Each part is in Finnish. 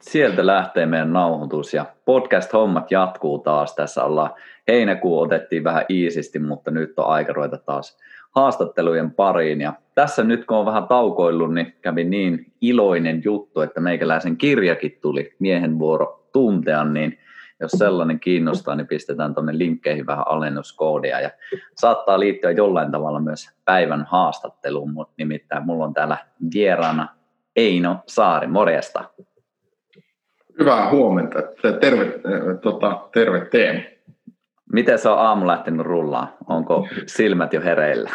sieltä lähtee meidän nauhoitus ja podcast-hommat jatkuu taas. Tässä ollaan heinäkuu otettiin vähän iisisti, mutta nyt on aika ruveta taas haastattelujen pariin. Ja tässä nyt kun on vähän taukoillut, niin kävi niin iloinen juttu, että meikäläisen kirjakin tuli miehen vuoro tuntea, niin jos sellainen kiinnostaa, niin pistetään tuonne linkkeihin vähän alennuskoodia ja saattaa liittyä jollain tavalla myös päivän haastatteluun, mutta nimittäin mulla on täällä vieraana Eino Saari, morjesta. Hyvää huomenta. Terve, tota, terve Teemu. Miten se on aamu lähtenyt rullaan? Onko silmät jo hereillä?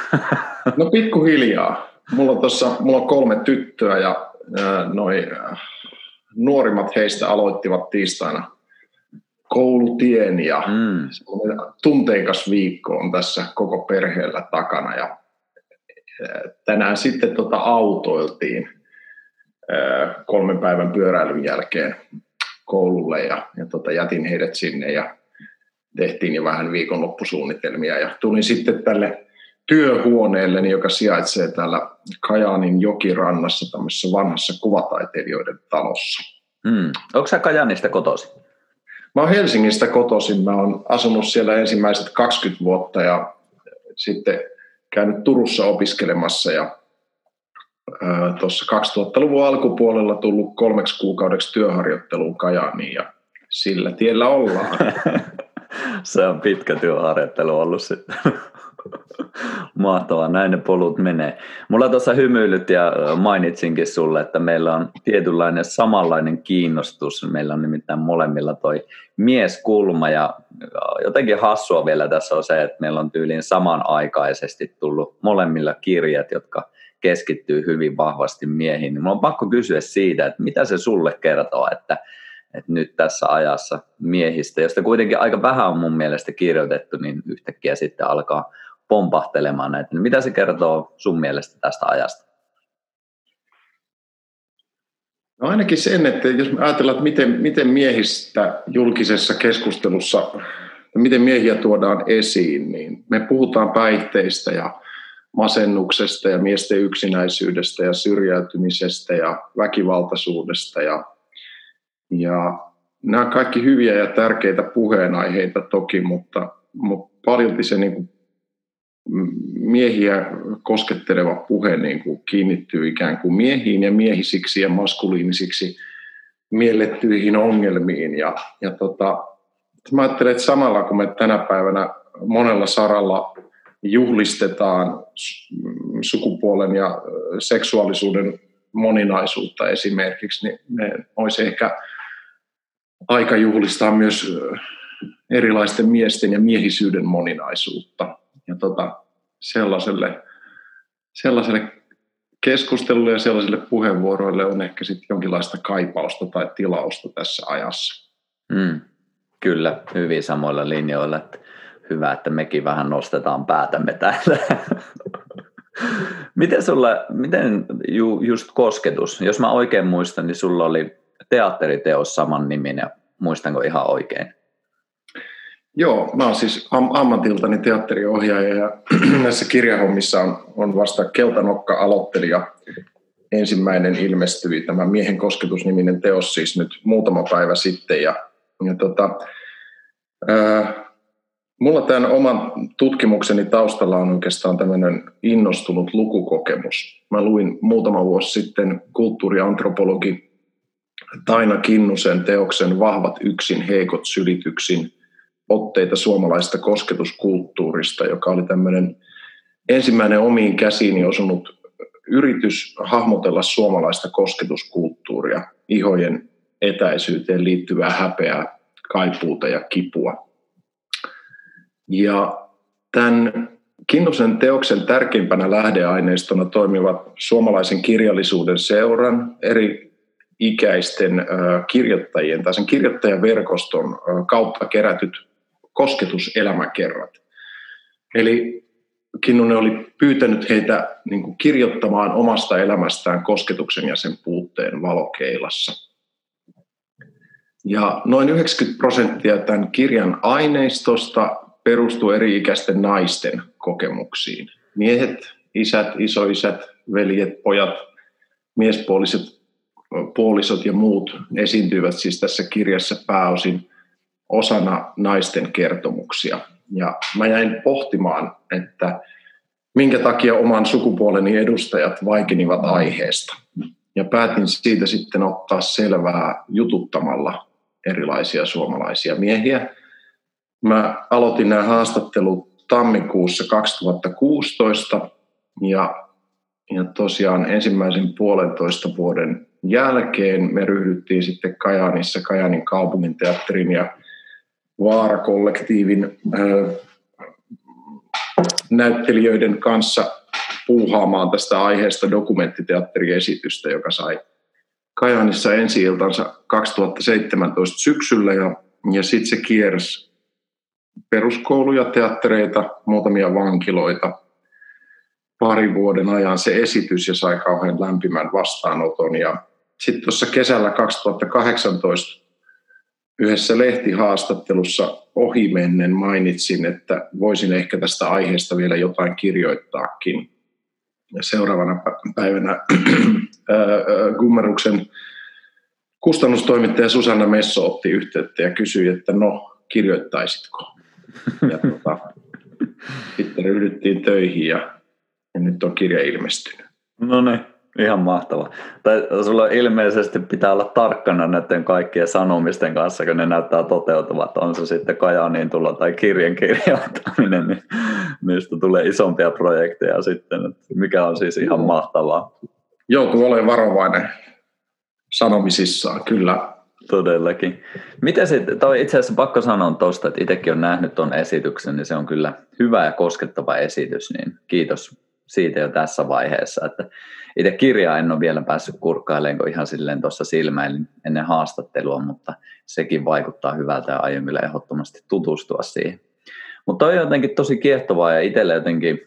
No pikkuhiljaa. Mulla on, tossa, mulla on kolme tyttöä ja äh, noi, äh, nuorimmat heistä aloittivat tiistaina koulutien ja mm. tunteikas viikko on tässä koko perheellä takana ja tänään sitten tota autoiltiin kolmen päivän pyöräilyn jälkeen koululle ja, ja tota, jätin heidät sinne ja tehtiin jo vähän viikonloppusuunnitelmia ja tulin sitten tälle työhuoneelle, joka sijaitsee täällä Kajaanin jokirannassa tämmöisessä vanhassa kuvataiteilijoiden talossa. Hmm. Onko sä Kajaanista kotoisin? Mä oon Helsingistä kotoisin. Mä oon asunut siellä ensimmäiset 20 vuotta ja sitten käynyt Turussa opiskelemassa ja tuossa 2000-luvun alkupuolella tullut kolmeksi kuukaudeksi työharjoitteluun Kajaaniin ja sillä tiellä ollaan. Se on pitkä työharjoittelu ollut sitten. Mahtavaa, näin ne polut menee. Mulla tuossa hymyilyt ja mainitsinkin sulle, että meillä on tietynlainen samanlainen kiinnostus. Meillä on nimittäin molemmilla toi mieskulma ja jotenkin hassua vielä tässä on se, että meillä on tyyliin samanaikaisesti tullut molemmilla kirjat, jotka keskittyy hyvin vahvasti miehiin. Niin mulla on pakko kysyä siitä, että mitä se sulle kertoo, että, että nyt tässä ajassa miehistä, josta kuitenkin aika vähän on mun mielestä kirjoitettu, niin yhtäkkiä sitten alkaa pompahtelemaan näitä. Niin mitä se kertoo sun mielestä tästä ajasta? No ainakin sen, että jos me ajatellaan, että miten, miten miehistä julkisessa keskustelussa, miten miehiä tuodaan esiin, niin me puhutaan päihteistä ja masennuksesta ja miesten yksinäisyydestä ja syrjäytymisestä ja väkivaltaisuudesta. Ja, ja nämä kaikki hyviä ja tärkeitä puheenaiheita toki, mutta, mutta paljon se niin kuin miehiä kosketteleva puhe niin kuin kiinnittyy ikään kuin miehiin ja miehisiksi ja maskuliinisiksi miellettyihin ongelmiin. Ja, ja tota, mä ajattelen, että samalla kun me tänä päivänä monella saralla juhlistetaan sukupuolen ja seksuaalisuuden moninaisuutta esimerkiksi, niin me olisi ehkä aika juhlistaa myös erilaisten miesten ja miehisyyden moninaisuutta. Ja tota, sellaiselle, sellaiselle keskustelulle ja sellaisille puheenvuoroille on ehkä sitten jonkinlaista kaipausta tai tilausta tässä ajassa. Mm, kyllä, hyvin samoilla linjoilla. Että hyvä, että mekin vähän nostetaan päätämme täällä. miten sulla, miten ju, just kosketus, jos mä oikein muistan, niin sulla oli teatteriteos saman niminen, muistanko ihan oikein? Joo, mä oon siis am- ammatiltani teatteriohjaaja ja näissä kirjahommissa on, on vasta Keltanokka aloittelija. Ensimmäinen ilmestyi tämä Miehen kosketusniminen teos siis nyt muutama päivä sitten. Ja, ja tota, ää, Mulla tämän oman tutkimukseni taustalla on oikeastaan tämmöinen innostunut lukukokemus. Mä luin muutama vuosi sitten kulttuuriantropologi Taina Kinnusen teoksen Vahvat yksin, heikot sylityksin, otteita suomalaista kosketuskulttuurista, joka oli tämmöinen ensimmäinen omiin käsiini osunut yritys hahmotella suomalaista kosketuskulttuuria, ihojen etäisyyteen liittyvää häpeää, kaipuuta ja kipua. Ja tämän Kinnusen teoksen tärkeimpänä lähdeaineistona toimivat suomalaisen kirjallisuuden seuran eri ikäisten kirjoittajien tai sen kirjoittajaverkoston kautta kerätyt kosketuselämäkerrat. Eli Kinnunen oli pyytänyt heitä niin kuin kirjoittamaan omasta elämästään kosketuksen ja sen puutteen valokeilassa. Ja noin 90 prosenttia tämän kirjan aineistosta perustuu eri-ikäisten naisten kokemuksiin. Miehet, isät, isoisät, veljet, pojat, miespuoliset puolisot ja muut esiintyvät siis tässä kirjassa pääosin osana naisten kertomuksia. Ja mä jäin pohtimaan, että minkä takia oman sukupuoleni edustajat vaikenivat aiheesta. Ja päätin siitä sitten ottaa selvää jututtamalla erilaisia suomalaisia miehiä. Mä aloitin nämä haastattelut tammikuussa 2016 ja, ja tosiaan ensimmäisen puolentoista vuoden jälkeen me ryhdyttiin sitten Kajaanissa Kajaanin kaupunginteatterin ja Vaara-kollektiivin näyttelijöiden kanssa puuhaamaan tästä aiheesta dokumenttiteatteriesitystä, joka sai Kajaanissa ensi iltansa 2017 syksyllä. Ja, ja sitten se kiersi peruskouluja, teattereita, muutamia vankiloita pari vuoden ajan se esitys ja sai kauhean lämpimän vastaanoton. Ja sitten tuossa kesällä 2018 yhdessä lehtihaastattelussa ohimennen mainitsin, että voisin ehkä tästä aiheesta vielä jotain kirjoittaakin. Ja seuraavana päivänä Gummeruksen kustannustoimittaja Susanna Messo otti yhteyttä ja kysyi, että no, kirjoittaisitko? Ja tuota, sitten ryhdyttiin töihin ja, ja nyt on kirja ilmestynyt. No niin. Ihan mahtava. Tai sulla ilmeisesti pitää olla tarkkana näiden kaikkien sanomisten kanssa, kun ne näyttää toteutuvat. On se sitten Kajaaniin tulo tai kirjan kirjoittaminen, niin niistä tulee isompia projekteja sitten, mikä on siis ihan mahtavaa. Joutuu olemaan varovainen sanomisissaan, kyllä. Todellakin. Miten sitten, toi itse asiassa pakko sanoa tuosta, että itsekin on nähnyt tuon esityksen, niin se on kyllä hyvä ja koskettava esitys, niin kiitos siitä jo tässä vaiheessa, että itse kirjaa en ole vielä päässyt kurkkailemaan, ihan silleen tuossa silmäilin ennen haastattelua, mutta sekin vaikuttaa hyvältä ja aion vielä ehdottomasti tutustua siihen. Mutta on jotenkin tosi kiehtovaa ja itselle jotenkin,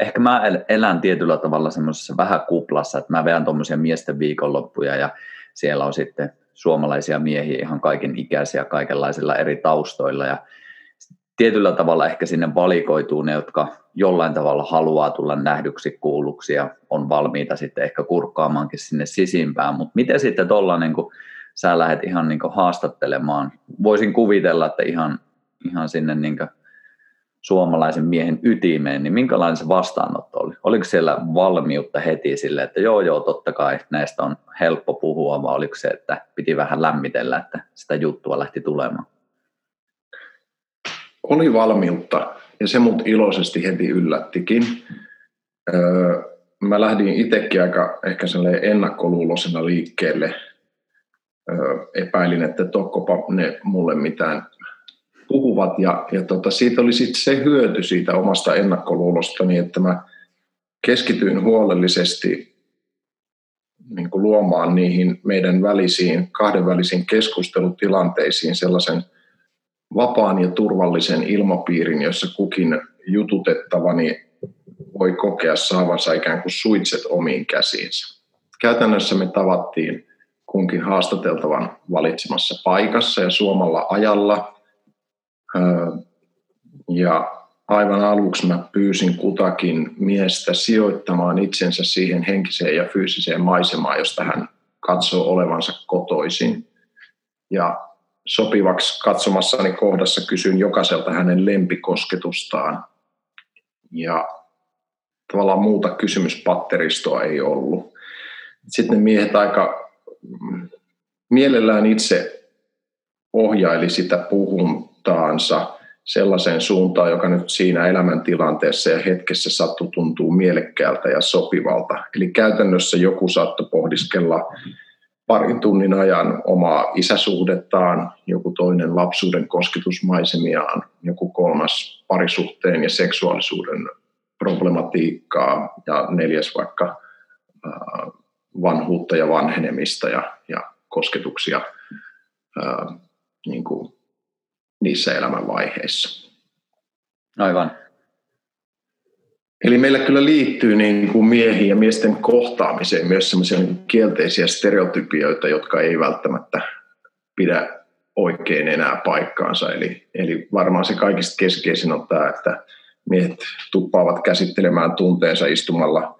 ehkä mä elän tietyllä tavalla semmoisessa vähän kuplassa, että mä veän tuommoisia miesten viikonloppuja ja siellä on sitten suomalaisia miehiä ihan kaiken ikäisiä kaikenlaisilla eri taustoilla ja tietyllä tavalla ehkä sinne valikoituu ne, jotka jollain tavalla haluaa tulla nähdyksi, kuulluksi ja on valmiita sitten ehkä kurkkaamaankin sinne sisimpään. Mutta miten sitten tuolla niin sä lähdet ihan niin haastattelemaan? Voisin kuvitella, että ihan, ihan sinne niin suomalaisen miehen ytimeen, niin minkälainen se vastaanotto oli? Oliko siellä valmiutta heti sille, että joo joo, totta kai näistä on helppo puhua, vai oliko se, että piti vähän lämmitellä, että sitä juttua lähti tulemaan? oli valmiutta ja se mut iloisesti heti yllättikin. Öö, mä lähdin itsekin aika ehkä ennakkoluulosena liikkeelle. Öö, epäilin, että tokkopa ne mulle mitään puhuvat ja, ja tota, siitä oli sitten se hyöty siitä omasta ennakkoluulostani, että mä keskityin huolellisesti niin kuin luomaan niihin meidän välisiin, kahdenvälisiin keskustelutilanteisiin sellaisen – vapaan ja turvallisen ilmapiirin, jossa kukin jututettavani voi kokea saavansa ikään kuin suitset omiin käsiinsä. Käytännössä me tavattiin kunkin haastateltavan valitsemassa paikassa ja suomalla ajalla. Ja aivan aluksi mä pyysin kutakin miestä sijoittamaan itsensä siihen henkiseen ja fyysiseen maisemaan, josta hän katsoo olevansa kotoisin. Ja sopivaksi katsomassani kohdassa kysyin jokaiselta hänen lempikosketustaan. Ja tavallaan muuta kysymyspatteristoa ei ollut. Sitten miehet aika mm, mielellään itse ohjaili sitä puhuntaa suuntaansa, sellaiseen suuntaan, joka nyt siinä elämäntilanteessa ja hetkessä sattu tuntuu mielekkäältä ja sopivalta. Eli käytännössä joku saattoi pohdiskella parin tunnin ajan omaa isäsuhdettaan, joku toinen lapsuuden kosketusmaisemiaan, joku kolmas parisuhteen ja seksuaalisuuden problematiikkaa ja neljäs vaikka vanhuutta ja vanhenemista ja, ja kosketuksia ää, niin kuin niissä elämänvaiheissa. Aivan. Eli meillä kyllä liittyy niin kuin miehiin ja miesten kohtaamiseen myös sellaisia niin kielteisiä stereotypioita, jotka ei välttämättä pidä oikein enää paikkaansa. Eli, eli varmaan se kaikista keskeisin on tämä, että miehet tuppaavat käsittelemään tunteensa istumalla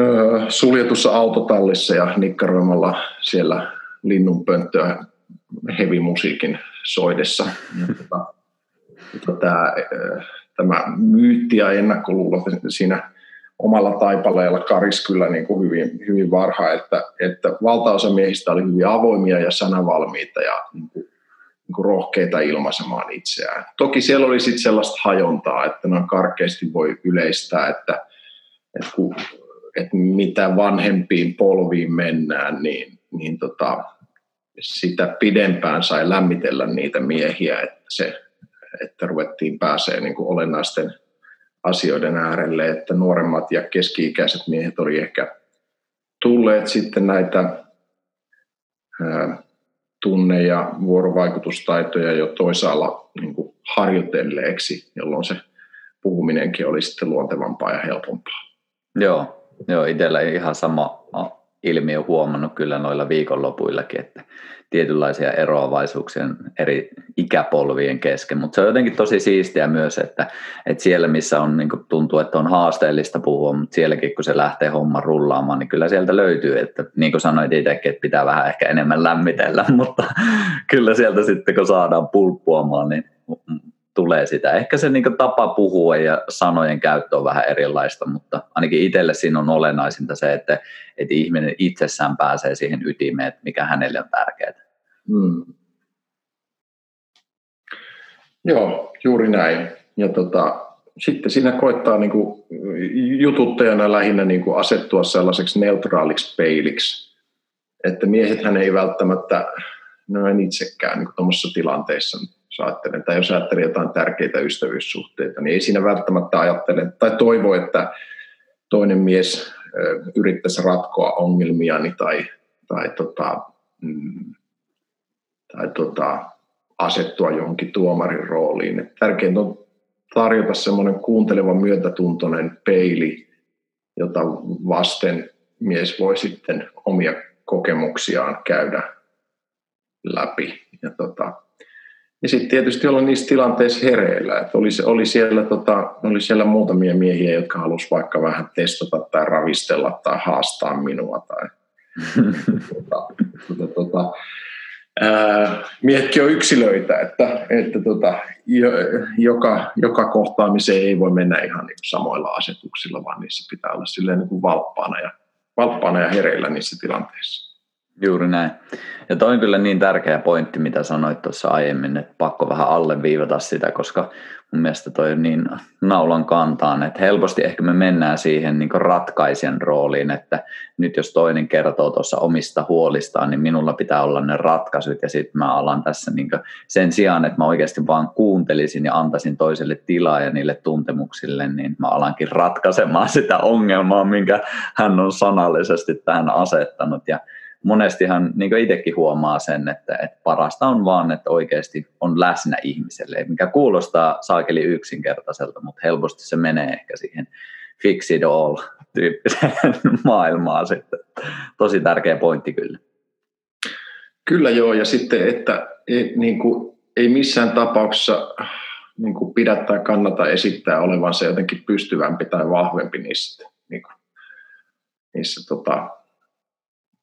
öö, suljetussa autotallissa ja nikkaroimalla siellä linnunpönttöä hevimusiikin soidessa. Tota, tota, tämä, myytti ja ennakkoluulo siinä omalla taipaleella karis kyllä niin kuin hyvin, hyvin varhaa, että, että valtaosa miehistä oli hyvin avoimia ja sanavalmiita ja niin kuin, niin kuin rohkeita ilmaisemaan itseään. Toki siellä oli sitten sellaista hajontaa, että noin karkeasti voi yleistää, että, että, kun, että mitä vanhempiin polviin mennään, niin, niin tota, sitä pidempään sai lämmitellä niitä miehiä, että, se, että ruvettiin pääsee niin kuin olennaisten asioiden äärelle, että nuoremmat ja keski-ikäiset miehet oli ehkä tulleet sitten näitä ää, tunne- ja vuorovaikutustaitoja jo toisaalla niin kuin harjoitelleeksi, jolloin se puhuminenkin oli sitten luontevampaa ja helpompaa. Joo, joo itsellä ihan sama ilmiö huomannut kyllä noilla viikonlopuillakin, että tietynlaisia eroavaisuuksia eri ikäpolvien kesken, mutta se on jotenkin tosi siistiä myös, että, että siellä missä on, niin tuntuu, että on haasteellista puhua, mutta sielläkin kun se lähtee homma rullaamaan, niin kyllä sieltä löytyy, että niin kuin sanoit itsekin, että pitää vähän ehkä enemmän lämmitellä, mutta kyllä sieltä sitten kun saadaan pulppuamaan, niin tulee sitä. Ehkä se niin tapa puhua ja sanojen käyttö on vähän erilaista, mutta ainakin itselle siinä on olennaisinta se, että, että ihminen itsessään pääsee siihen ytimeen, että mikä hänelle on tärkeää. Hmm. Joo, juuri näin. Ja tota, sitten siinä koittaa niin kuin, jututtajana lähinnä niin kuin asettua sellaiseksi neutraaliksi peiliksi, että miehethän ei välttämättä, no en itsekään niin tuommoisessa tilanteessa jos ajattelen, tai jos ajattelen jotain tärkeitä ystävyyssuhteita, niin ei siinä välttämättä ajattele tai toivo, että toinen mies yrittäisi ratkoa ongelmiani tai, tai, tota, mm, tai tota, asettua johonkin tuomarin rooliin. tärkeintä on tarjota semmoinen kuunteleva myötätuntoinen peili, jota vasten mies voi sitten omia kokemuksiaan käydä läpi. Ja tota, ja sitten tietysti olla niissä tilanteissa hereillä. Että oli, oli, siellä, tota, oli siellä muutamia miehiä, jotka halusivat vaikka vähän testata tai ravistella tai haastaa minua. Tai, tota, tota, tota, ää, miehetkin on yksilöitä, että, että tota, jo, joka, joka kohtaamiseen ei voi mennä ihan niin samoilla asetuksilla, vaan niissä pitää olla silleen niin kuin valppaana, ja, valppaana ja hereillä niissä tilanteissa. Juuri näin. Ja toi on kyllä niin tärkeä pointti, mitä sanoit tuossa aiemmin, että pakko vähän alleviivata sitä, koska mun mielestä toi on niin naulan kantaan, että helposti ehkä me mennään siihen niin ratkaisijan rooliin, että nyt jos toinen kertoo tuossa omista huolistaan, niin minulla pitää olla ne ratkaisut ja sitten mä alan tässä niin sen sijaan, että mä oikeasti vaan kuuntelisin ja antaisin toiselle tilaa ja niille tuntemuksille, niin mä alankin ratkaisemaan sitä ongelmaa, minkä hän on sanallisesti tähän asettanut ja monestihan niin itsekin huomaa sen, että, että parasta on vaan, että oikeasti on läsnä ihmiselle, mikä kuulostaa saakeli yksinkertaiselta, mutta helposti se menee ehkä siihen fix it all tyyppiseen maailmaan sitten. Tosi tärkeä pointti kyllä. Kyllä joo, ja sitten, että ei, niin kuin, ei missään tapauksessa niin kuin pidä tai kannata esittää olevansa jotenkin pystyvämpi tai vahvempi niissä, niin kuin, niissä tota,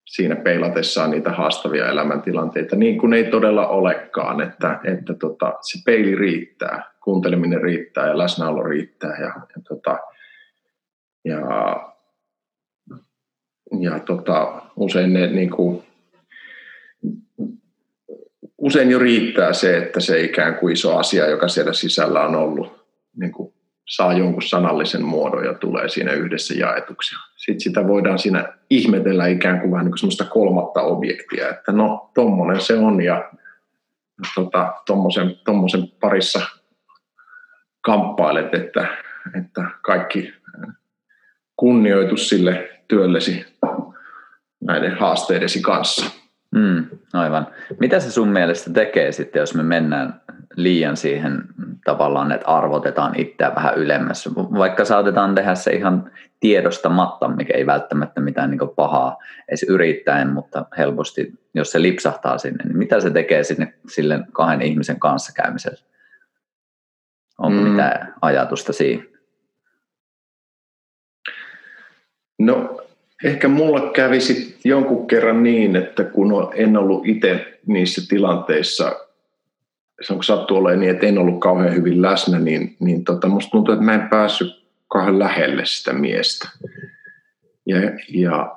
siinä peilatessaan niitä haastavia elämäntilanteita, niin kuin ei todella olekaan, että, että tota, se peili riittää, kuunteleminen riittää ja läsnäolo riittää ja, ja, tota, ja, ja tota, usein ne niin kuin, usein jo riittää se, että se ikään kuin iso asia, joka siellä sisällä on ollut, niin kuin saa jonkun sanallisen muodon ja tulee siinä yhdessä jaetuksi. Sitten sitä voidaan siinä ihmetellä ikään kuin vähän niin kuin semmoista kolmatta objektia, että no tommonen se on ja tota, tommosen, tommosen parissa kamppailet, että, että kaikki kunnioitus sille työllesi näiden haasteidesi kanssa. Mm, aivan. Mitä se sun mielestä tekee sitten, jos me mennään liian siihen tavallaan, että arvotetaan itseä vähän ylemmässä? Vaikka saatetaan tehdä se ihan tiedostamatta, mikä ei välttämättä mitään niin pahaa edes yrittäen, mutta helposti, jos se lipsahtaa sinne, niin mitä se tekee sinne sille kahden ihmisen kanssa käymiselle? Onko mm. mitään ajatusta siihen? No Ehkä mulla kävisi jonkun kerran niin, että kun en ollut itse niissä tilanteissa, se on sattu olemaan niin, että en ollut kauhean hyvin läsnä, niin, niin tota, musta tuntuu, että mä en päässyt kauhean lähelle sitä miestä. Ja, ja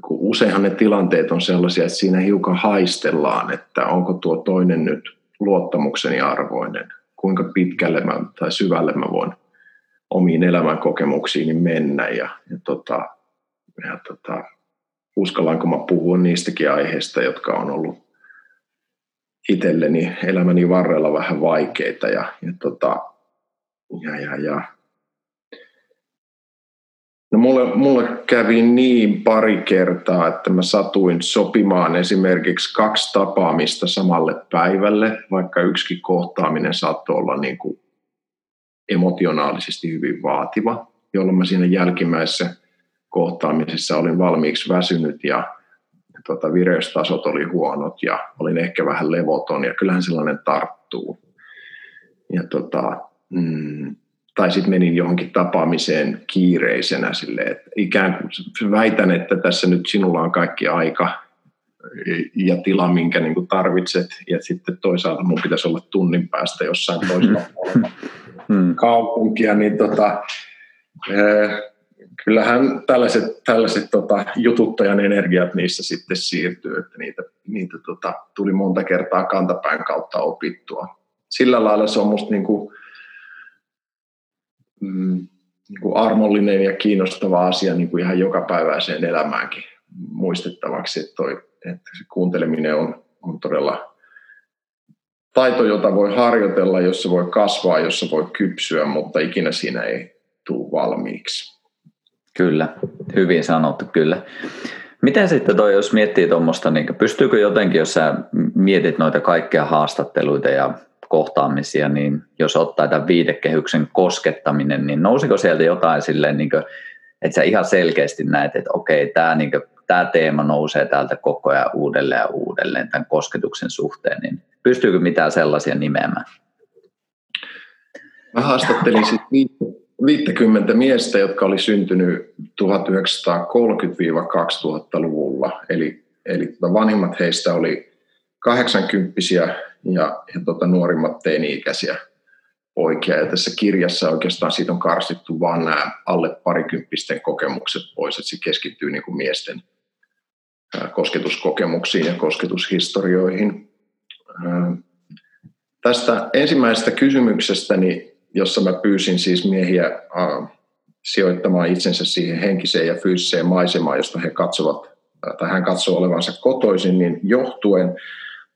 kun useinhan ne tilanteet on sellaisia, että siinä hiukan haistellaan, että onko tuo toinen nyt luottamukseni arvoinen, kuinka pitkälle mä, tai syvälle mä voin omiin elämänkokemuksiini mennä. Ja, ja tota, ja tota, uskallanko mä puhua niistäkin aiheista, jotka on ollut itselleni elämäni varrella vähän vaikeita ja, ja, tota, ja, ja, ja. No mulle, mulle kävi niin pari kertaa, että mä satuin sopimaan esimerkiksi kaksi tapaamista samalle päivälle, vaikka yksikin kohtaaminen saattoi olla niin kuin emotionaalisesti hyvin vaativa, jolloin mä siinä jälkimmäisessä kohtaamisessa olin valmiiksi väsynyt ja tota, vireystasot oli huonot ja olin ehkä vähän levoton ja kyllähän sellainen tarttuu. Ja tota, mm, tai sitten menin johonkin tapaamiseen kiireisenä silleen, että ikään kuin väitän, että tässä nyt sinulla on kaikki aika ja tila, minkä niin kuin tarvitset, ja sitten toisaalta mun pitäisi olla tunnin päästä jossain toisella puolella hmm. kaupunkia, niin tota, kyllähän tällaiset, tällaiset tota, jututtajan energiat niissä sitten siirtyy, että niitä, niitä tota, tuli monta kertaa kantapään kautta opittua. Sillä lailla se on musta niin kuin, mm, niin kuin armollinen ja kiinnostava asia niin kuin ihan jokapäiväiseen elämäänkin muistettavaksi, että, toi, että se kuunteleminen on, on todella taito, jota voi harjoitella, jossa voi kasvaa, jossa voi kypsyä, mutta ikinä siinä ei tule valmiiksi. Kyllä, hyvin sanottu kyllä. Miten sitten toi, jos miettii tuommoista, niin pystyykö jotenkin, jos sä mietit noita kaikkia haastatteluita ja kohtaamisia, niin jos ottaa tämän viidekehyksen koskettaminen, niin nousiko sieltä jotain silleen, niin kuin, että sä ihan selkeästi näet, että okei, tämä niin tämä teema nousee täältä koko ajan uudelleen ja uudelleen tämän kosketuksen suhteen, niin pystyykö mitään sellaisia nimeämään? Mä haastattelin sitten 50 miestä, jotka oli syntynyt 1930-2000-luvulla. Eli, eli tota vanhimmat heistä oli 80 ja, ja tota nuorimmat teini-ikäisiä poikia. Ja tässä kirjassa oikeastaan siitä on karsittu vain nämä alle parikymppisten kokemukset pois, että se keskittyy niin kuin miesten kosketuskokemuksiin ja kosketushistorioihin. Tästä ensimmäisestä kysymyksestä, niin jossa mä pyysin siis miehiä äh, sijoittamaan itsensä siihen henkiseen ja fyysiseen maisemaan, josta he katsovat, tai hän katsoo olevansa kotoisin, niin johtuen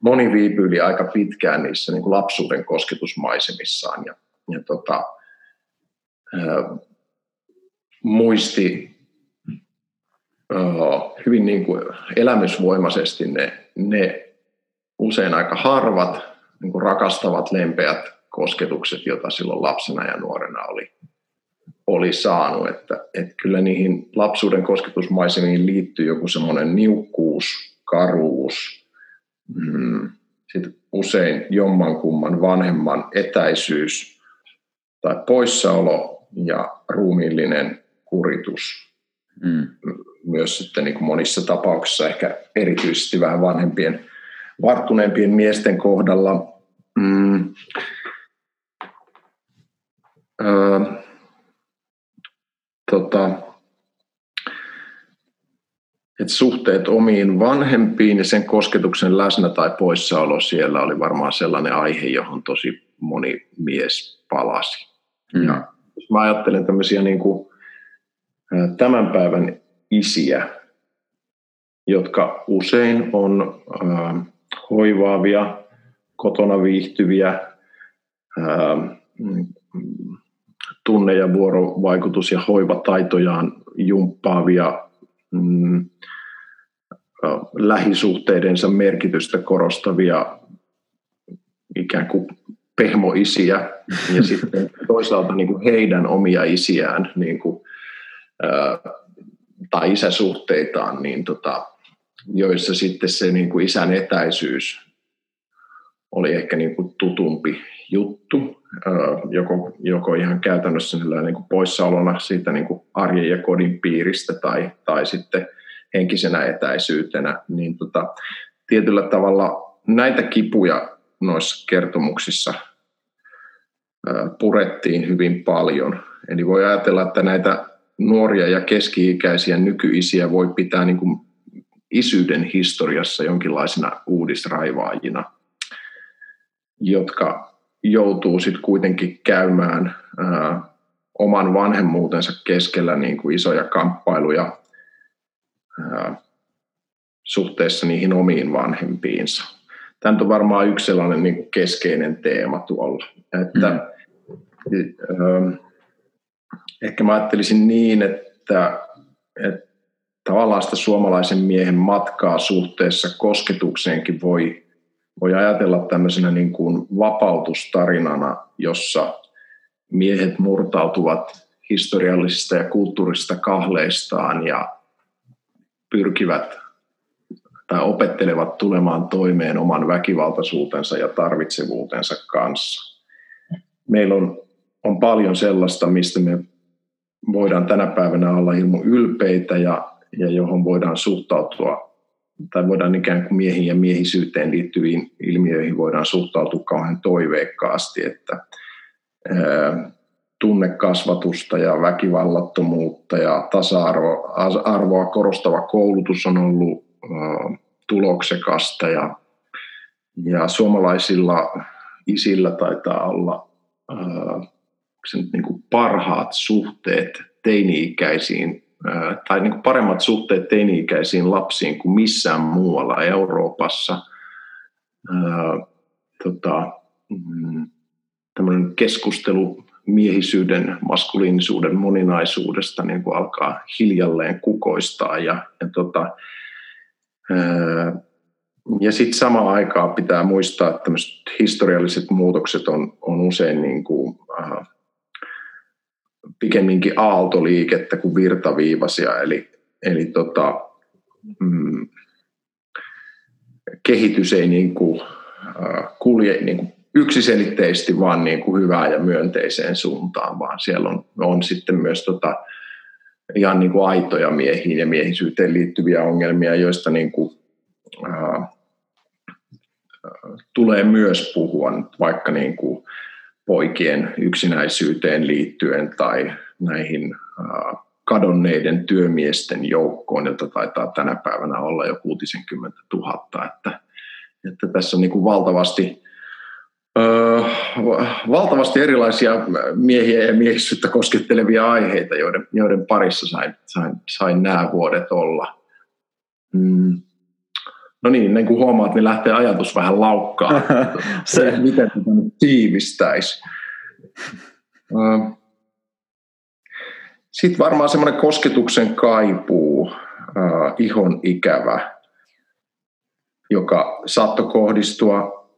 moni viipyili aika pitkään niissä niin kuin lapsuuden kosketusmaisemissaan. Ja, ja tota, äh, muisti äh, hyvin niin kuin elämysvoimaisesti ne, ne usein aika harvat, niin kuin rakastavat, lempeät kosketukset, joita silloin lapsena ja nuorena oli, oli saanut. Että, että kyllä niihin lapsuuden kosketusmaisemiin liittyy joku semmoinen niukkuus, karuus, mm, sitten usein jommankumman vanhemman etäisyys tai poissaolo ja ruumiillinen kuritus. Mm. Myös sitten niin kuin monissa tapauksissa ehkä erityisesti vähän vanhempien varttuneempien miesten kohdalla. Mm, Öö, tota, että suhteet omiin vanhempiin ja sen kosketuksen läsnä tai poissaolo siellä oli varmaan sellainen aihe, johon tosi moni mies palasi. Mm. Ja jos mä ajattelen tämmöisiä niin kuin tämän päivän isiä, jotka usein on äh, hoivaavia, kotona viihtyviä, äh, tunne- ja vuorovaikutus- ja hoivataitojaan jumppaavia, mm, lähisuhteidensa merkitystä korostavia ikään kuin pehmoisiä ja sitten toisaalta niin kuin heidän omia isiään niin kuin, ää, tai isäsuhteitaan, niin tota, joissa sitten se niin kuin isän etäisyys oli ehkä niin kuin tutumpi juttu, joko, joko ihan käytännössä niin kuin poissaolona siitä niin kuin arjen ja kodin piiristä tai, tai sitten henkisenä etäisyytenä, niin tota, tietyllä tavalla näitä kipuja noissa kertomuksissa purettiin hyvin paljon. Eli voi ajatella, että näitä nuoria ja keski-ikäisiä nykyisiä voi pitää niin kuin isyyden historiassa jonkinlaisina uudisraivaajina, jotka joutuu sitten kuitenkin käymään ää, oman vanhemmuutensa keskellä niin kuin isoja kamppailuja ää, suhteessa niihin omiin vanhempiinsa. Tämä on varmaan yksi sellainen niin kuin keskeinen teema tuolla. Että, mm. ehkä mä ajattelisin niin, että, että tavallaan sitä suomalaisen miehen matkaa suhteessa kosketukseenkin voi, voi ajatella tämmöisenä niin kuin vapautustarinana, jossa miehet murtautuvat historiallisista ja kulttuurisista kahleistaan ja pyrkivät tai opettelevat tulemaan toimeen oman väkivaltaisuutensa ja tarvitsevuutensa kanssa. Meillä on, on paljon sellaista, mistä me voidaan tänä päivänä olla ilman ylpeitä ja, ja johon voidaan suhtautua, tai voidaan ikään kuin miehiin ja miehisyyteen liittyviin ilmiöihin voidaan suhtautua kauhean toiveikkaasti, että ää, tunnekasvatusta ja väkivallattomuutta ja tasa-arvoa korostava koulutus on ollut tuloksekasta ja, ja suomalaisilla isillä taitaa olla äh, sen niin kuin parhaat suhteet teini-ikäisiin tai niin kuin paremmat suhteet teini-ikäisiin lapsiin kuin missään muualla Euroopassa. Tota, mm, tämmöinen keskustelu miehisyyden, maskuliinisuuden moninaisuudesta niin kuin alkaa hiljalleen kukoistaa ja, ja tota, ja sitten samaan aikaan pitää muistaa, että historialliset muutokset on, on usein niin kuin, äh, pikemminkin aaltoliikettä kuin virtaviivaisia, eli, eli tota, mm, kehitys ei niin kuin, äh, kulje niin kuin yksiselitteisesti vaan niin kuin hyvään ja myönteiseen suuntaan, vaan siellä on, on sitten myös tota, ihan niin kuin aitoja miehiin ja miehisyyteen liittyviä ongelmia, joista niin kuin, ää, tulee myös puhua, vaikka niin kuin poikien yksinäisyyteen liittyen tai näihin kadonneiden työmiesten joukkoon, jota taitaa tänä päivänä olla jo 60 000. Että, että tässä on niin kuin valtavasti valtavasti erilaisia miehiä ja miehisyyttä koskettelevia aiheita, joiden, joiden parissa sain, sain, sain nämä vuodet olla. Mm. No niin, niin kuin huomaat, niin lähtee ajatus vähän laukkaan. Se. Miten tätä nyt tiivistäisi. Sitten varmaan semmoinen kosketuksen kaipuu, ihon ikävä, joka saattoi kohdistua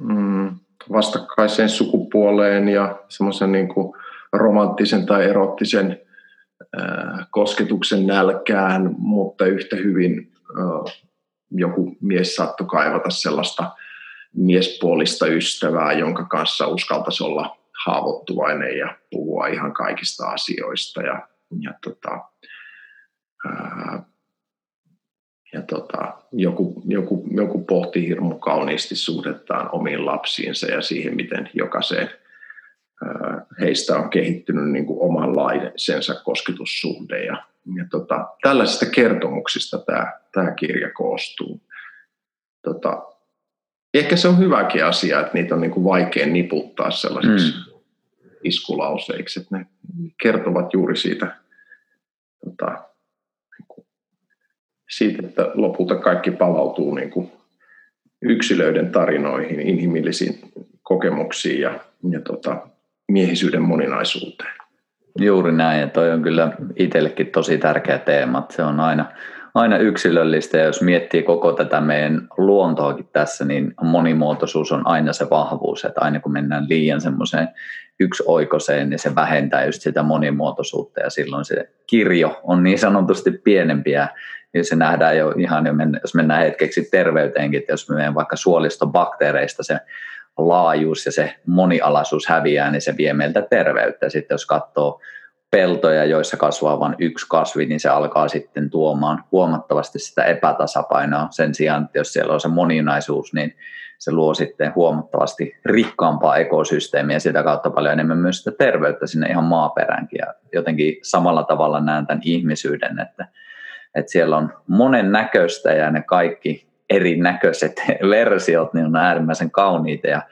mm, vastakkaiseen sukupuoleen ja semmoisen niin kuin romanttisen tai erottisen kosketuksen nälkään, mutta yhtä hyvin joku mies saattoi kaivata sellaista miespuolista ystävää, jonka kanssa uskaltaisi olla haavoittuvainen ja puhua ihan kaikista asioista. Ja, ja tota, ää, ja tota, joku, joku, joku pohti hirmu kauniisti suhdettaan omiin lapsiinsa ja siihen, miten jokaiseen heistä on kehittynyt niin kuin omanlaisensa kosketussuhde. Ja, ja tota, tällaisista kertomuksista tämä, tämä kirja koostuu. Tota, ehkä se on hyväkin asia, että niitä on niin kuin vaikea niputtaa sellaisiksi mm. iskulauseiksi, että ne kertovat juuri siitä, tota, niin kuin, siitä, että lopulta kaikki palautuu niin kuin yksilöiden tarinoihin, inhimillisiin kokemuksiin ja, ja tota, miehisyyden moninaisuuteen. Juuri näin, ja toi on kyllä itsellekin tosi tärkeä teema. Se on aina, aina yksilöllistä, ja jos miettii koko tätä meidän luontoakin tässä, niin monimuotoisuus on aina se vahvuus, että aina kun mennään liian semmoiseen yksioikoiseen, niin se vähentää just sitä monimuotoisuutta, ja silloin se kirjo on niin sanotusti pienempiä, ja se nähdään jo ihan, jos mennään hetkeksi terveyteenkin, että jos me menen vaikka suolistobakteereista se laajuus ja se monialaisuus häviää, niin se vie meiltä terveyttä. Sitten jos katsoo peltoja, joissa kasvaa vain yksi kasvi, niin se alkaa sitten tuomaan huomattavasti sitä epätasapainoa. Sen sijaan, että jos siellä on se moninaisuus, niin se luo sitten huomattavasti rikkaampaa ekosysteemiä ja sitä kautta paljon enemmän myös sitä terveyttä sinne ihan maaperäänkin. Ja jotenkin samalla tavalla näen tämän ihmisyyden, että, että siellä on monen näköistä ja ne kaikki erinäköiset versiot, niin on äärimmäisen kauniita ja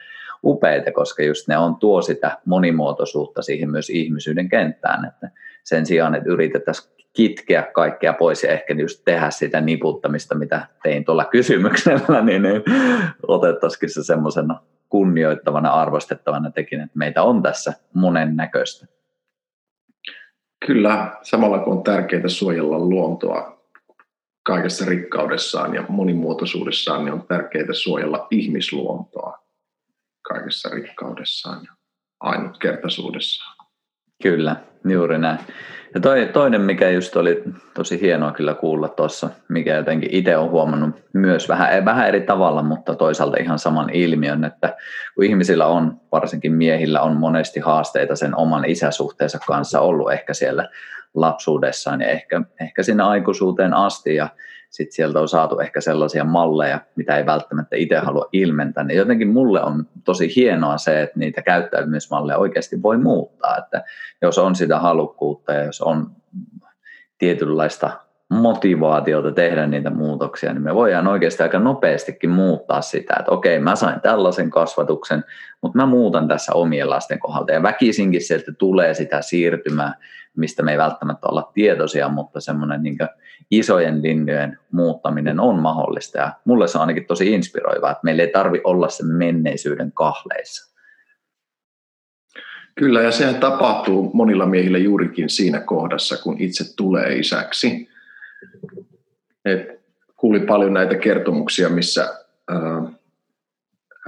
upeita, koska just ne on tuo sitä monimuotoisuutta siihen myös ihmisyyden kenttään, että sen sijaan, että yritetään kitkeä kaikkea pois ja ehkä just tehdä sitä niputtamista, mitä tein tuolla kysymyksellä, niin, niin otettaisikin se semmoisena kunnioittavana, arvostettavana tekin, että meitä on tässä monen näköistä. Kyllä, samalla kun on tärkeää suojella luontoa kaikessa rikkaudessaan ja monimuotoisuudessaan, niin on tärkeää suojella ihmisluontoa kaikessa rikkaudessaan ja ainutkertaisuudessaan. Kyllä, juuri näin. Ja toi, toinen, mikä just oli tosi hienoa kyllä kuulla tuossa, mikä jotenkin itse on huomannut myös vähän, vähän eri tavalla, mutta toisaalta ihan saman ilmiön, että kun ihmisillä on, varsinkin miehillä on monesti haasteita sen oman isäsuhteensa kanssa ollut ehkä siellä lapsuudessaan ja ehkä, ehkä sinne aikuisuuteen asti ja sitten sieltä on saatu ehkä sellaisia malleja, mitä ei välttämättä itse halua ilmentää, niin jotenkin mulle on tosi hienoa se, että niitä käyttäytymismalleja oikeasti voi muuttaa, että jos on sitä halukkuutta ja jos on tietynlaista motivaatiota tehdä niitä muutoksia, niin me voidaan oikeasti aika nopeastikin muuttaa sitä, että okei, mä sain tällaisen kasvatuksen, mutta mä muutan tässä omien lasten kohdalta. Ja väkisinkin sieltä tulee sitä siirtymää, mistä me ei välttämättä olla tietoisia, mutta semmoinen niin isojen linjojen muuttaminen on mahdollista. Ja mulle se on ainakin tosi inspiroivaa, että meillä ei tarvi olla sen menneisyyden kahleissa. Kyllä, ja sehän tapahtuu monilla miehillä juurikin siinä kohdassa, kun itse tulee isäksi. Et kuuli paljon näitä kertomuksia, missä ää,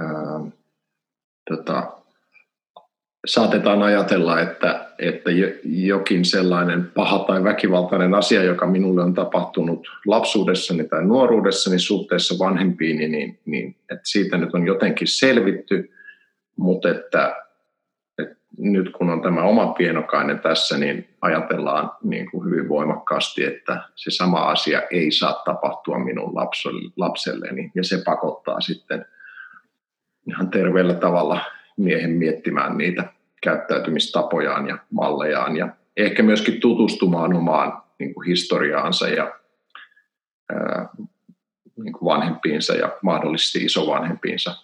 ää, tota, saatetaan ajatella, että, että jokin sellainen paha tai väkivaltainen asia, joka minulle on tapahtunut lapsuudessani tai nuoruudessani suhteessa vanhempiini, niin, niin että siitä nyt on jotenkin selvitty, mutta että nyt kun on tämä oma pienokainen tässä, niin ajatellaan niin kuin hyvin voimakkaasti, että se sama asia ei saa tapahtua minun lapselleni, ja se pakottaa sitten ihan terveellä tavalla miehen miettimään niitä käyttäytymistapojaan ja mallejaan ja ehkä myöskin tutustumaan omaan niin kuin historiaansa ja ää, niin kuin vanhempiinsa ja mahdollisesti isovanhempiinsa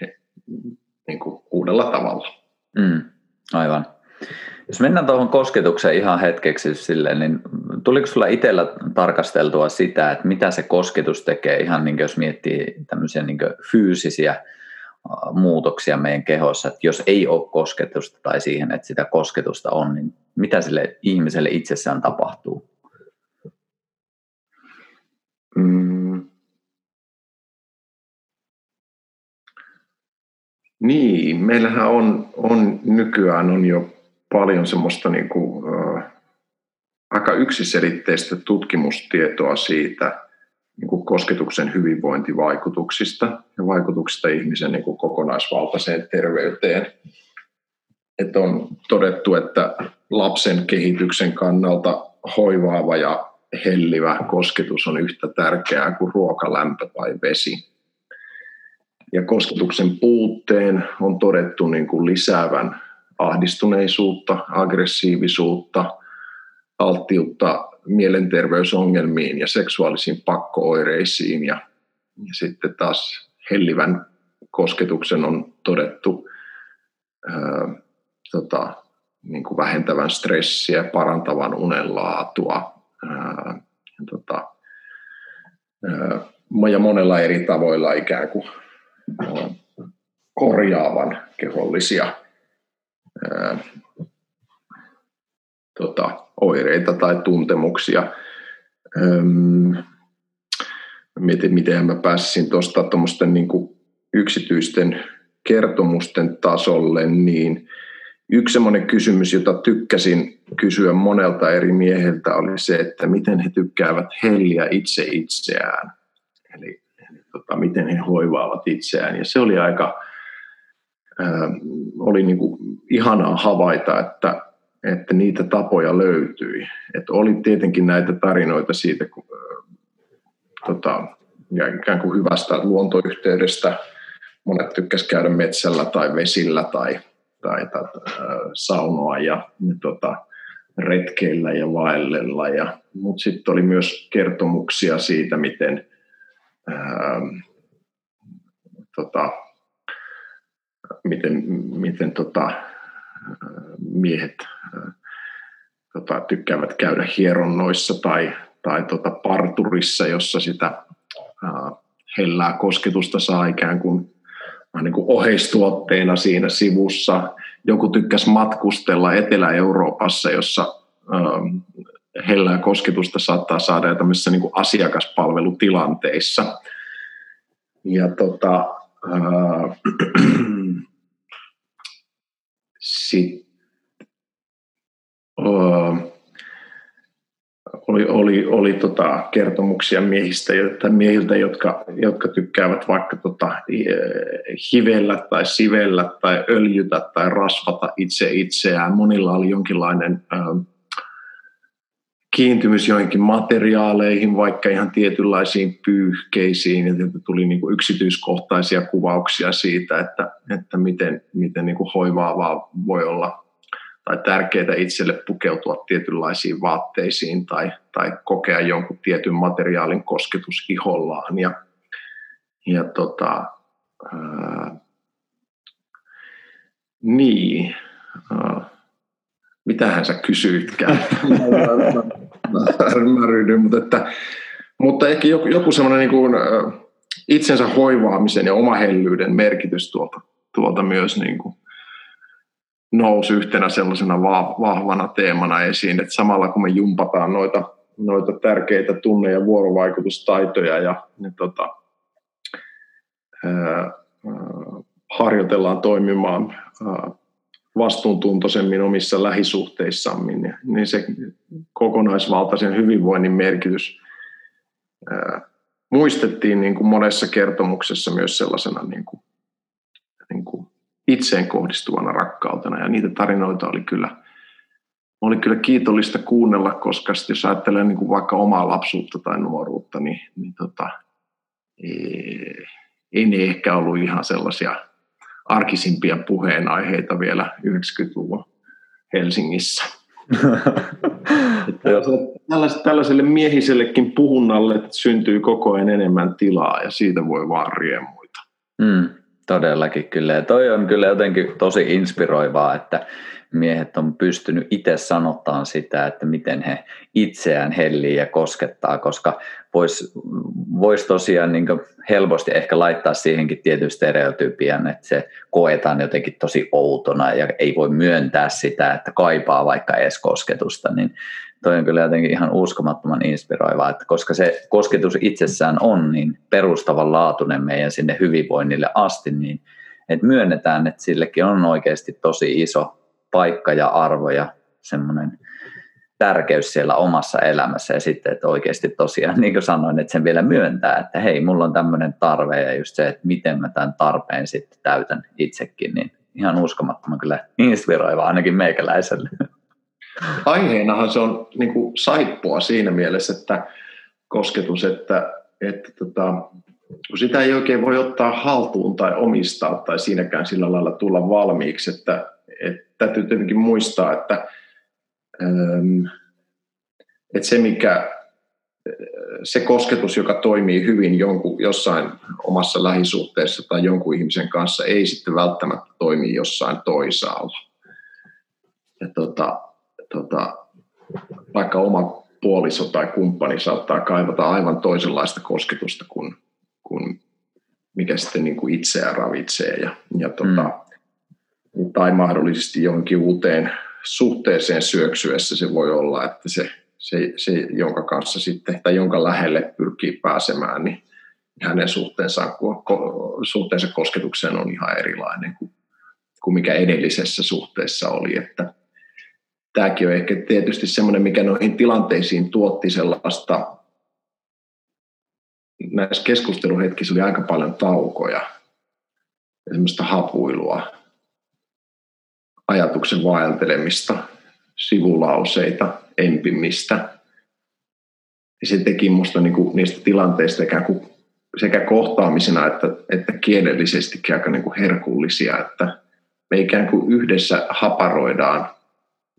he, niin kuin uudella tavalla. Mm, aivan. Jos mennään tuohon kosketukseen ihan hetkeksi silleen, niin tuliko sulla itsellä tarkasteltua sitä, että mitä se kosketus tekee ihan niin jos miettii tämmöisiä niin fyysisiä muutoksia meidän kehossa, että jos ei ole kosketusta tai siihen, että sitä kosketusta on, niin mitä sille ihmiselle itsessään tapahtuu? Mm. Niin, meillähän on, on nykyään on jo paljon semmoista niin kuin, äh, aika yksiselitteistä tutkimustietoa siitä, niin kuin kosketuksen hyvinvointivaikutuksista ja vaikutuksista ihmisen niin kuin kokonaisvaltaiseen terveyteen. Että on todettu, että lapsen kehityksen kannalta hoivaava ja hellivä kosketus on yhtä tärkeää kuin ruoka, lämpö tai vesi. Ja kosketuksen puutteen on todettu niin kuin lisäävän ahdistuneisuutta, aggressiivisuutta, alttiutta mielenterveysongelmiin ja seksuaalisiin pakkooireisiin. Ja, ja sitten taas hellivän kosketuksen on todettu ää, tota, niin kuin vähentävän stressiä, parantavan unenlaatua ää, tota, ää, ja monella eri tavoilla ikään kuin korjaavan kehollisia tota, oireita tai tuntemuksia. Mietin, miten mä pääsin tuosta niin yksityisten kertomusten tasolle, niin yksi semmoinen kysymys, jota tykkäsin kysyä monelta eri mieheltä, oli se, että miten he tykkäävät helliä itse itseään. Eli tota, miten he hoivaavat itseään. Ja se oli aika, äh, oli niin kuin ihanaa havaita, että, että niitä tapoja löytyi. Että oli tietenkin näitä tarinoita siitä, kun, äh, tota, ikään kuin hyvästä luontoyhteydestä. Monet tykkäsivät käydä metsällä tai vesillä tai, tai, tai äh, saunoa ja, ja tota, retkeillä ja vaellella. Ja, mutta sitten oli myös kertomuksia siitä, miten ähm, tota, miten, miten tota, miehet ää, tota, tykkäävät käydä hieronnoissa tai, tai tota parturissa, jossa sitä hellää kosketusta saa ikään kuin, niin kuin oheistuotteena siinä sivussa. Joku tykkäsi matkustella Etelä-Euroopassa, jossa hellää kosketusta saattaa saada jo tämmöisissä niin kuin asiakaspalvelutilanteissa. Ja tota, äh, sit, äh, oli, oli, oli tota kertomuksia miehistä, tai miehiltä, jotka, jotka tykkäävät vaikka tota, hivellä tai sivellä tai öljytä tai rasvata itse itseään. Monilla oli jonkinlainen äh, kiintymys joihinkin materiaaleihin, vaikka ihan tietynlaisiin pyyhkeisiin, ja tuli niin kuin yksityiskohtaisia kuvauksia siitä, että, että miten, miten niin kuin hoivaavaa voi olla tai tärkeää itselle pukeutua tietynlaisiin vaatteisiin tai, tai kokea jonkun tietyn materiaalin kosketus ihollaan. Ja, ja tota, ää, niin, ää, mitähän sä kysyitkään? mä ryhdyin, mutta, että, mutta ehkä joku, joku semmoinen niin kuin, itsensä hoivaamisen ja omahellyyden merkitys tuolta, tuolta myös niin kuin, nousi yhtenä sellaisena vahvana teemana esiin, että samalla kun me jumpataan noita, noita tärkeitä tunne- ja vuorovaikutustaitoja ja ne, tota, ää, harjoitellaan toimimaan ää, vastuuntuntoisemmin omissa lähisuhteissamme, niin, niin se kokonaisvaltaisen hyvinvoinnin merkitys muistettiin niin kuin monessa kertomuksessa myös sellaisena niin kuin, niin kuin itseen kohdistuvana rakkautena. Ja niitä tarinoita oli kyllä, oli kyllä kiitollista kuunnella, koska jos ajattelee niin kuin vaikka omaa lapsuutta tai nuoruutta, niin, niin tota, ei, ei ne ehkä ollut ihan sellaisia arkisimpia puheenaiheita vielä 90-luvun Helsingissä. tällaiselle miehisellekin puhunnalle syntyy koko ajan enemmän tilaa ja siitä voi vaan riemuita. Mm. Todellakin kyllä. Ja toi on kyllä jotenkin tosi inspiroivaa, että miehet on pystynyt itse sanottaan sitä, että miten he itseään hellii ja koskettaa, koska voisi vois tosiaan niin helposti ehkä laittaa siihenkin tietyn stereotypian, että se koetaan jotenkin tosi outona ja ei voi myöntää sitä, että kaipaa vaikka edes kosketusta, niin toi on kyllä jotenkin ihan uskomattoman inspiroivaa, että koska se kosketus itsessään on niin perustavanlaatuinen meidän sinne hyvinvoinnille asti, niin että myönnetään, että sillekin on oikeasti tosi iso paikka ja arvo ja semmoinen tärkeys siellä omassa elämässä ja sitten, että oikeasti tosiaan, niin kuin sanoin, että sen vielä myöntää, että hei, mulla on tämmöinen tarve ja just se, että miten mä tämän tarpeen sitten täytän itsekin, niin ihan uskomattoman kyllä inspiroiva ainakin meikäläiselle. Aiheenahan se on niin kuin saippua siinä mielessä, että kosketus, että, että tota, kun sitä ei oikein voi ottaa haltuun tai omistaa tai siinäkään sillä lailla tulla valmiiksi, että, että täytyy tietenkin muistaa, että, että se mikä se kosketus, joka toimii hyvin jonkun, jossain omassa lähisuhteessa tai jonkun ihmisen kanssa, ei sitten välttämättä toimi jossain toisaalla. Ja tota, tota, vaikka oma puoliso tai kumppani saattaa kaivata aivan toisenlaista kosketusta kuin, kuin mikä sitten niin kuin itseä ravitsee. Ja, ja tota, mm. Tai mahdollisesti johonkin uuteen suhteeseen syöksyessä se voi olla, että se se, se, jonka kanssa sitten, tai jonka lähelle pyrkii pääsemään, niin hänen suhteensa, suhteensa kosketukseen on ihan erilainen kuin, kuin mikä edellisessä suhteessa oli. Että tämäkin on ehkä tietysti semmoinen, mikä noihin tilanteisiin tuotti sellaista, näissä keskusteluhetkissä oli aika paljon taukoja ja semmoista hapuilua, ajatuksen vaeltelemista, sivulauseita, empimistä. Ja se teki minusta niinku niistä tilanteista ikään kuin sekä kohtaamisena että, että kielellisesti aika niinku herkullisia, että me ikään kuin yhdessä haparoidaan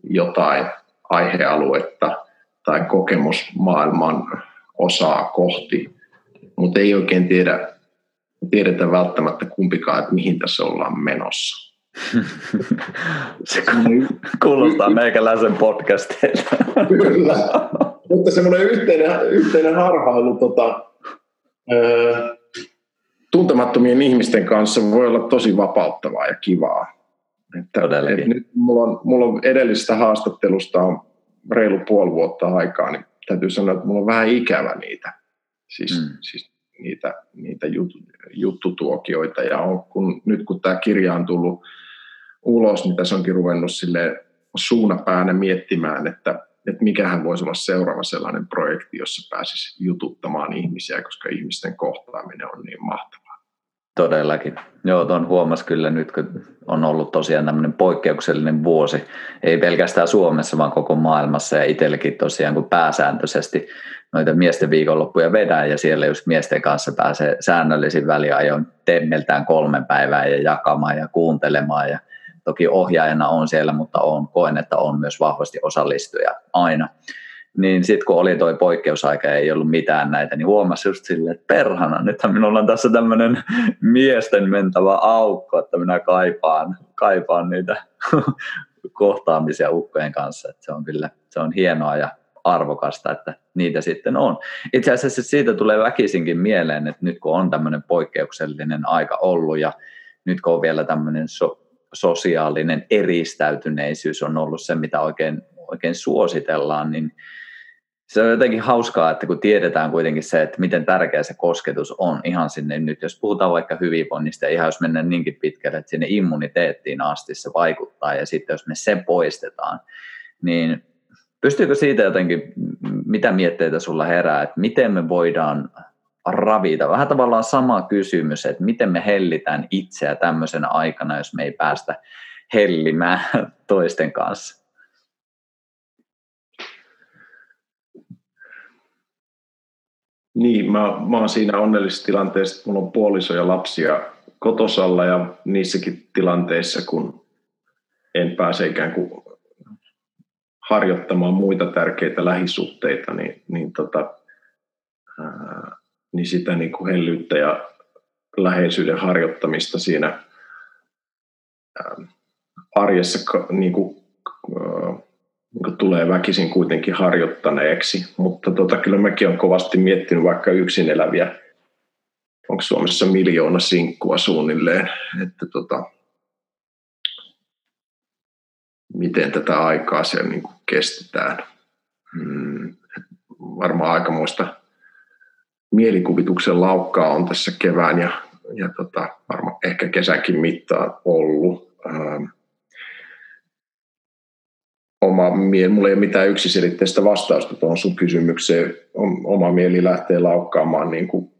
jotain aihealuetta tai kokemusmaailman osaa kohti, mutta ei oikein tiedä, tiedetä välttämättä kumpikaan, että mihin tässä ollaan menossa. Se kuulostaa meikäläisen podcasteilta. Kyllä. Mutta semmoinen yhteinen, yhteinen harhailu tota, tuntemattomien ihmisten kanssa voi olla tosi vapauttavaa ja kivaa. Että, et nyt mulla on, mulla on edellisestä haastattelusta on reilu puoli vuotta aikaa, niin täytyy sanoa, että mulla on vähän ikävä niitä. Siis, mm. siis niitä, niitä jut, juttutuokioita. Ja on, kun, nyt kun tämä kirja on tullut ulos, niin tässä onkin ruvennut sille suunapäänä miettimään, että, että mikähän voisi olla seuraava sellainen projekti, jossa pääsisi jututtamaan ihmisiä, koska ihmisten kohtaaminen on niin mahtavaa. Todellakin. Joo, tuon huomasi kyllä nyt, kun on ollut tosiaan tämmöinen poikkeuksellinen vuosi, ei pelkästään Suomessa, vaan koko maailmassa ja itsellekin tosiaan, kun pääsääntöisesti noita miesten viikonloppuja vedään ja siellä just miesten kanssa pääsee säännöllisin väliajoin temmeltään kolmen päivää ja jakamaan ja kuuntelemaan ja Toki ohjaajana on siellä, mutta on, koen, että on myös vahvasti osallistuja aina. Niin sitten kun oli toi poikkeusaika ei ollut mitään näitä, niin huomasi just silleen, että perhana, nythän minulla on tässä tämmöinen miesten mentävä aukko, että minä kaipaan, kaipaan niitä kohtaamisia ukkojen kanssa. Että se on kyllä se on hienoa ja arvokasta, että niitä sitten on. Itse asiassa siitä tulee väkisinkin mieleen, että nyt kun on tämmöinen poikkeuksellinen aika ollut ja nyt kun on vielä tämmöinen so- sosiaalinen eristäytyneisyys on ollut se, mitä oikein, oikein suositellaan, niin se on jotenkin hauskaa, että kun tiedetään kuitenkin se, että miten tärkeä se kosketus on ihan sinne nyt, jos puhutaan vaikka hyvinvoinnista, ihan jos mennään niinkin pitkälle, että sinne immuniteettiin asti se vaikuttaa, ja sitten jos me se poistetaan, niin pystyykö siitä jotenkin, mitä mietteitä sulla herää, että miten me voidaan ravita. Vähän tavallaan sama kysymys, että miten me hellitään itseä tämmöisenä aikana, jos me ei päästä hellimään toisten kanssa. Niin, mä, mä oon siinä onnellisessa tilanteessa, että mulla on puoliso ja lapsia kotosalla ja niissäkin tilanteissa, kun en pääse ikään kuin harjoittamaan muita tärkeitä lähisuhteita, niin, niin tota, ää, niin sitä niin kuin hellyyttä ja läheisyyden harjoittamista siinä ähm, arjessa niin kuin, kuin tulee väkisin kuitenkin harjoittaneeksi. Mutta tota, kyllä mäkin olen kovasti miettinyt vaikka yksin eläviä, onko Suomessa miljoona sinkkua suunnilleen, että tota, miten tätä aikaa siellä niin kuin kestetään. Hmm, varmaan aikamoista mielikuvituksen laukkaa on tässä kevään ja, ja tota, varmaan ehkä kesänkin mittaan ollut. Ähm, oma mieli, mulla ei ole mitään yksiselitteistä vastausta tuohon sun kysymykseen. Oma mieli lähtee laukkaamaan niin kuin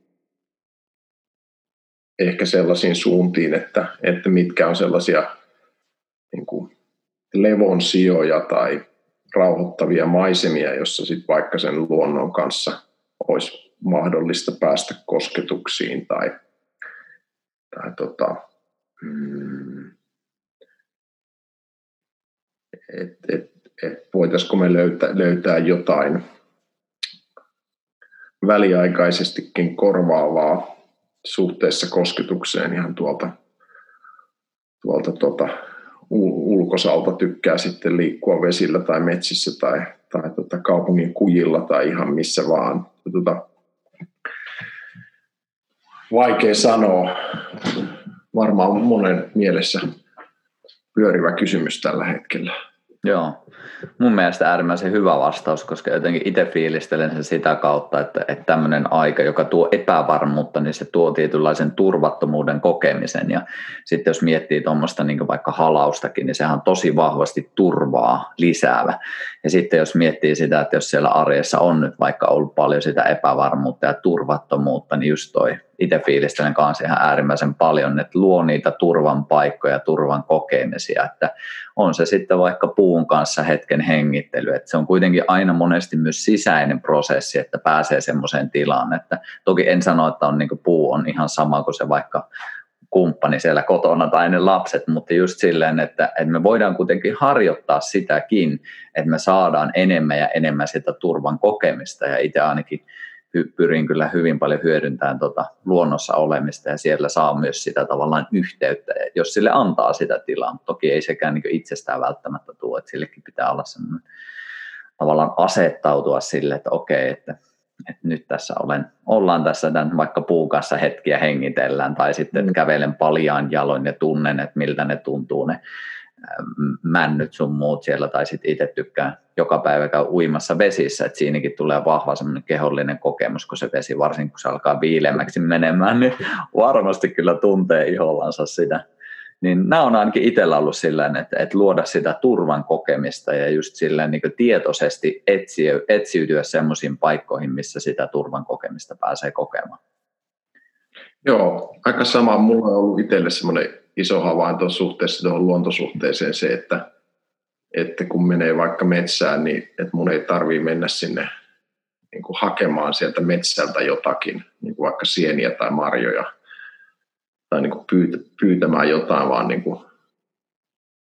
ehkä sellaisiin suuntiin, että, että mitkä on sellaisia niin kuin levon sijoja tai rauhoittavia maisemia, jossa sitten vaikka sen luonnon kanssa olisi mahdollista päästä kosketuksiin tai, tai tota, mm, et, et, et voitaisiko me löytää, löytää jotain väliaikaisestikin korvaavaa suhteessa kosketukseen ihan tuolta, tuolta tuota, ulkosalta tykkää sitten liikkua vesillä tai metsissä tai, tai tota kaupungin kujilla tai ihan missä vaan. Tota, vaikea sanoa. Varmaan monen mielessä pyörivä kysymys tällä hetkellä. Joo, mun mielestä äärimmäisen hyvä vastaus, koska jotenkin itse fiilistelen sen sitä kautta, että, että tämmöinen aika, joka tuo epävarmuutta, niin se tuo tietynlaisen turvattomuuden kokemisen. Ja sitten jos miettii tuommoista niin vaikka halaustakin, niin sehän on tosi vahvasti turvaa lisäävä. Ja sitten jos miettii sitä, että jos siellä arjessa on nyt vaikka ollut paljon sitä epävarmuutta ja turvattomuutta, niin just toi itse fiilistelen kanssa ihan äärimmäisen paljon, että luo niitä turvan paikkoja, turvan kokemisia, että on se sitten vaikka puun kanssa hetken hengittely, että se on kuitenkin aina monesti myös sisäinen prosessi, että pääsee semmoiseen tilaan, että toki en sano, että on niin puu on ihan sama kuin se vaikka kumppani siellä kotona tai ne lapset, mutta just silleen, että, että me voidaan kuitenkin harjoittaa sitäkin, että me saadaan enemmän ja enemmän sitä turvan kokemista ja itse ainakin pyrin kyllä hyvin paljon hyödyntämään tuota luonnossa olemista ja siellä saa myös sitä tavallaan yhteyttä, jos sille antaa sitä tilaa. Toki ei sekään niin itsestään välttämättä tuo, että sillekin pitää olla semmoinen tavallaan asettautua sille, että okei, että, että nyt tässä olen, ollaan tässä tämän vaikka puun kanssa hetkiä hengitellään tai sitten että mm. kävelen paljaan jaloin ja tunnen, että miltä ne tuntuu ne männyt sun muut siellä, tai sitten itse tykkään joka päivä käy uimassa vesissä, että siinäkin tulee vahva semmoinen kehollinen kokemus, kun se vesi, varsinkin kun se alkaa viilemmäksi menemään, niin varmasti kyllä tuntee ihollansa sitä. Niin nämä on ainakin itsellä ollut sillä että, että luoda sitä turvan kokemista ja just sillä niin tietoisesti etsiä, etsiytyä semmoisiin paikkoihin, missä sitä turvan kokemista pääsee kokemaan. Joo, aika sama. Mulla on ollut itselle semmoinen iso havainto suhteessa tuohon luontosuhteeseen se, että, että kun menee vaikka metsään, niin että mun ei tarvii mennä sinne niin kuin hakemaan sieltä metsältä jotakin, niin kuin vaikka sieniä tai marjoja, tai niin kuin pyytämään jotain, vaan, niin kuin,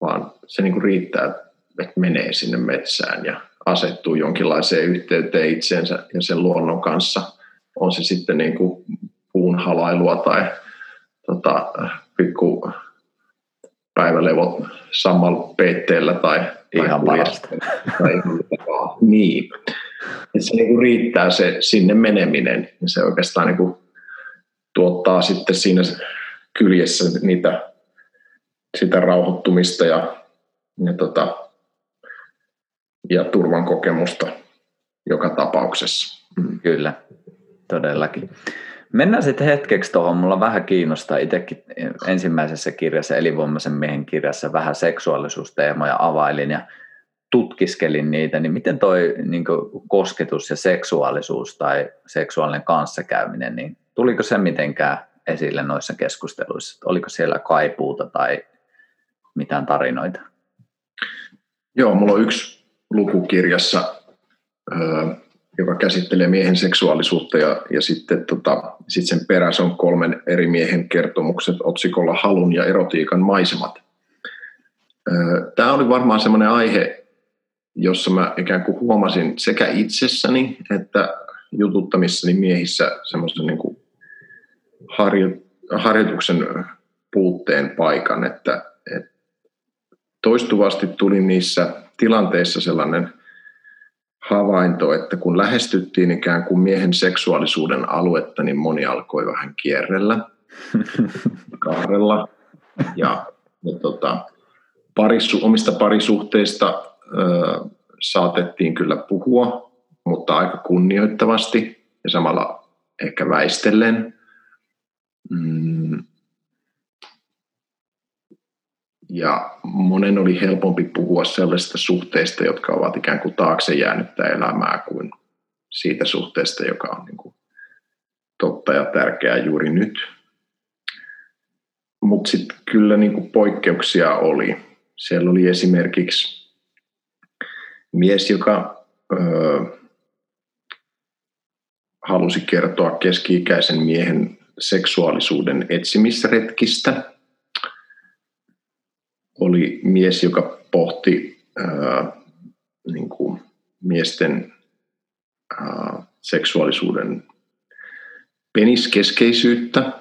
vaan se niin kuin riittää, että menee sinne metsään ja asettuu jonkinlaiseen yhteyteen itseensä ja sen luonnon kanssa. On se sitten niin kuin puun halailua tai tota, pikku päivälevot sammalla peitteellä tai, ihan tai parasta. Tai niin. Et se niinku riittää se sinne meneminen ja se oikeastaan niinku tuottaa sitten siinä kyljessä niitä, sitä rauhoittumista ja, ja, tota, ja turvan kokemusta joka tapauksessa. Mm. Kyllä, todellakin. Mennään sitten hetkeksi tuohon. Mulla vähän kiinnostaa itsekin ensimmäisessä kirjassa, elinvoimaisen miehen kirjassa, vähän seksuaalisuusteemoja availin ja tutkiskelin niitä, niin miten toi niin kosketus ja seksuaalisuus tai seksuaalinen kanssakäyminen, niin tuliko se mitenkään esille noissa keskusteluissa? Oliko siellä kaipuuta tai mitään tarinoita? Joo, mulla on yksi luku kirjassa, joka käsittelee miehen seksuaalisuutta ja, ja sitten tota, sit sen perässä on kolmen eri miehen kertomukset otsikolla Halun ja erotiikan maisemat. Tämä oli varmaan semmoinen aihe, jossa mä ikään kuin huomasin sekä itsessäni että jututtamissani miehissä semmoisen niin kuin harjoituksen puutteen paikan, että, että toistuvasti tuli niissä tilanteissa sellainen havainto, että kun lähestyttiin ikään kuin miehen seksuaalisuuden aluetta, niin moni alkoi vähän kierrellä, kaarella. Ja, ja tota, parisu, omista parisuhteista ö, saatettiin kyllä puhua, mutta aika kunnioittavasti ja samalla ehkä väistellen. Mm, ja monen oli helpompi puhua sellaisista suhteista, jotka ovat ikään kuin taakse jäänyttä elämää kuin siitä suhteesta, joka on niin kuin totta ja tärkeää juuri nyt. Mutta sitten kyllä niin kuin poikkeuksia oli. Siellä oli esimerkiksi mies, joka ö, halusi kertoa keski-ikäisen miehen seksuaalisuuden etsimisretkistä. Oli mies, joka pohti ää, niin kuin miesten ää, seksuaalisuuden peniskeskeisyyttä.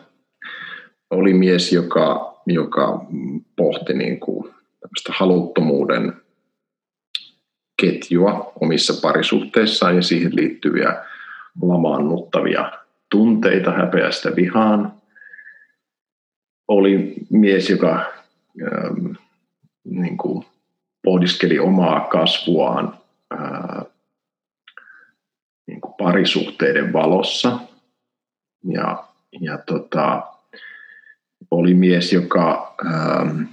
Oli mies, joka, joka pohti niin kuin haluttomuuden ketjua omissa parisuhteissaan ja siihen liittyviä lamaannuttavia tunteita häpeästä vihaan. Oli mies, joka ähm, niin kuin pohdiskeli omaa kasvuaan ää, niin kuin parisuhteiden valossa. Ja, ja tota, oli mies, joka ähm,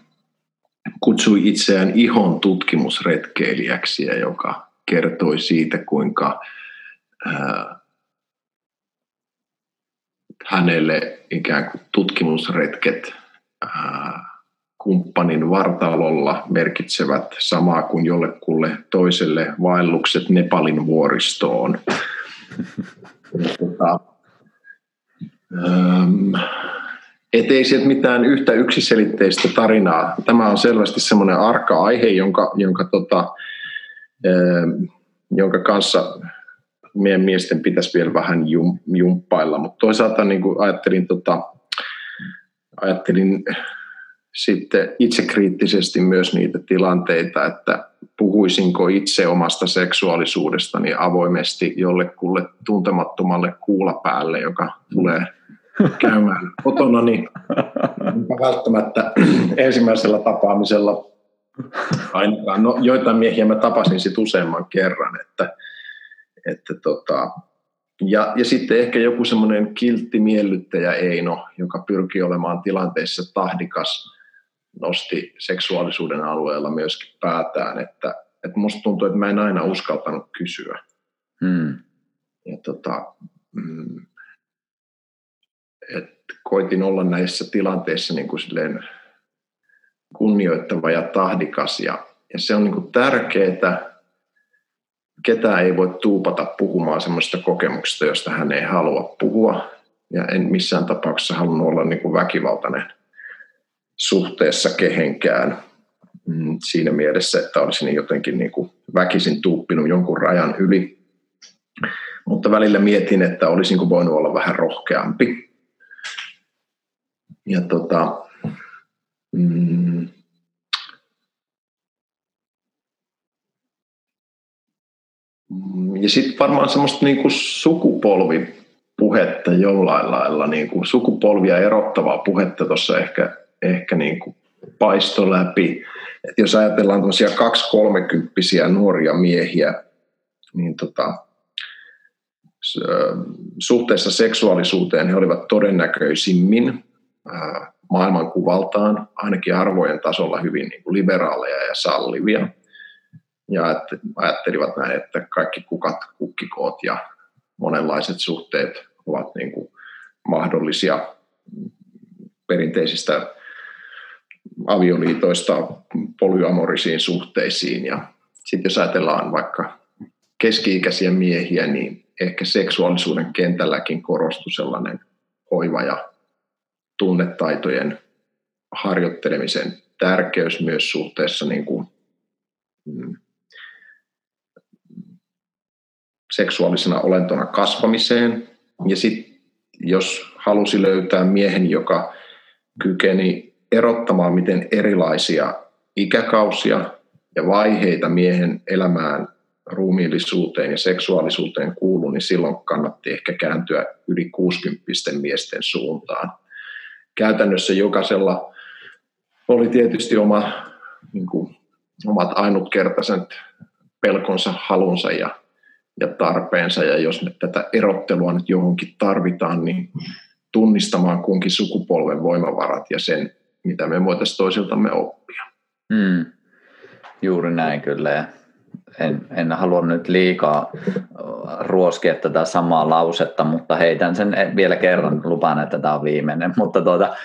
kutsui itseään ihon tutkimusretkeilijäksi ja joka kertoi siitä, kuinka ää, hänelle ikään kuin tutkimusretket ää, kumppanin vartalolla merkitsevät samaa kuin jollekulle toiselle vaellukset Nepalin vuoristoon. Tota, ettei sieltä mitään yhtä yksiselitteistä tarinaa. Tämä on selvästi semmoinen arka aihe, jonka, jonka, tota, jonka kanssa meidän miesten pitäisi vielä vähän jum, jumppailla, mutta toisaalta niin kuin ajattelin, tota, ajattelin sitten itsekriittisesti myös niitä tilanteita, että puhuisinko itse omasta seksuaalisuudestani avoimesti jollekulle tuntemattomalle kuulapäälle, joka tulee käymään kotona, niin välttämättä ensimmäisellä tapaamisella ainakaan. No, joitain miehiä mä tapasin sitten useamman kerran, että, että tota, ja, ja sitten ehkä joku semmoinen kiltti miellyttäjä Eino, joka pyrkii olemaan tilanteessa tahdikas, nosti seksuaalisuuden alueella myöskin päätään, että, että musta tuntuu, että mä en aina uskaltanut kysyä. Hmm. Ja tota, mm, että koitin olla näissä tilanteissa niin kuin silleen kunnioittava ja tahdikas ja, ja se on niin kuin tärkeää. Ketään ei voi tuupata puhumaan sellaista kokemuksesta, josta hän ei halua puhua. Ja en missään tapauksessa halunnut olla niin kuin väkivaltainen suhteessa kehenkään. Mm, siinä mielessä, että olisin jotenkin niin kuin väkisin tuuppinut jonkun rajan yli. Mutta välillä mietin, että olisinko voinut olla vähän rohkeampi. Ja tota, mm, ja sitten varmaan semmoista niinku sukupolvipuhetta jollain lailla, niinku sukupolvia erottavaa puhetta tuossa ehkä, ehkä niinku paisto läpi. Et jos ajatellaan tosiaan kaksi kolmekymppisiä nuoria miehiä, niin tota, suhteessa seksuaalisuuteen he olivat todennäköisimmin maailmankuvaltaan, ainakin arvojen tasolla hyvin niin kuin liberaaleja ja sallivia. Ja ajattelivat näin, että kaikki kukat, kukkikoot ja monenlaiset suhteet ovat niin kuin mahdollisia perinteisistä avioliitoista polyamorisiin suhteisiin. Ja sitten jos ajatellaan vaikka keski-ikäisiä miehiä, niin ehkä seksuaalisuuden kentälläkin korostui sellainen hoiva ja tunnetaitojen harjoittelemisen tärkeys myös suhteessa niin kuin, mm, seksuaalisena olentona kasvamiseen. Ja sitten jos halusi löytää miehen, joka kykeni erottamaan, miten erilaisia ikäkausia ja vaiheita miehen elämään, ruumiillisuuteen ja seksuaalisuuteen kuuluu, niin silloin kannatti ehkä kääntyä yli 60 miesten suuntaan käytännössä jokaisella oli tietysti oma, niin kuin, omat ainutkertaiset pelkonsa, halunsa ja, ja tarpeensa. Ja jos me tätä erottelua nyt johonkin tarvitaan, niin tunnistamaan kunkin sukupolven voimavarat ja sen, mitä me voitaisiin toisiltamme oppia. Hmm. Juuri näin kyllä. En, en halua nyt liikaa ruoskia tätä samaa lausetta, mutta heitän sen vielä kerran, lupaan, että tämä on viimeinen, mutta tuota,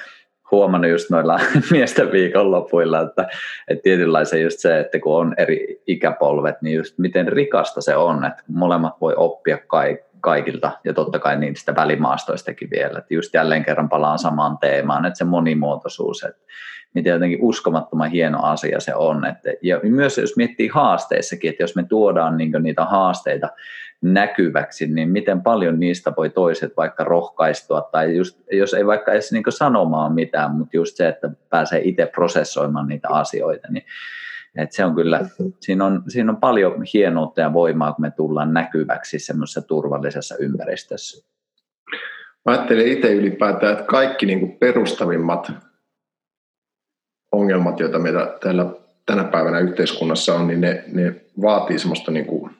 huomannut just noilla miesten viikonlopuilla, että, että tietynlaisen just se, että kun on eri ikäpolvet, niin just miten rikasta se on, että molemmat voi oppia kaik, kaikilta ja totta kai niistä välimaastoistakin vielä. Että just jälleen kerran palaan samaan teemaan, että se monimuotoisuus, että miten jotenkin uskomattoman hieno asia se on. Että, ja myös jos miettii haasteissakin, että jos me tuodaan niin niitä haasteita näkyväksi, niin miten paljon niistä voi toiset vaikka rohkaistua, tai just, jos ei vaikka edes niin sanomaan mitään, mutta just se, että pääsee itse prosessoimaan niitä asioita, niin et se on kyllä, siinä on, siinä on paljon hienoutta ja voimaa, kun me tullaan näkyväksi semmoisessa turvallisessa ympäristössä. Mä ajattelen itse ylipäätään, että kaikki niin kuin perustavimmat ongelmat, joita meillä täällä tänä päivänä yhteiskunnassa on, niin ne, ne vaatii semmoista niin kuin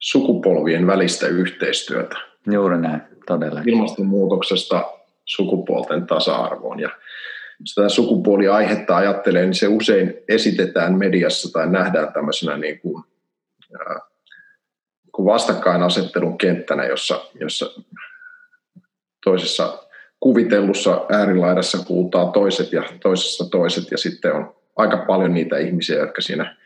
sukupolvien välistä yhteistyötä. Juuri näin, todella. Ilmastonmuutoksesta sukupuolten tasa-arvoon. Ja jos tätä sukupuoliaihetta ajattelee, niin se usein esitetään mediassa tai nähdään tämmöisenä niin kuin, ää, kuin vastakkainasettelun kenttänä, jossa, jossa toisessa kuvitellussa äärilaidassa kuultaa toiset ja toisessa toiset ja sitten on aika paljon niitä ihmisiä, jotka siinä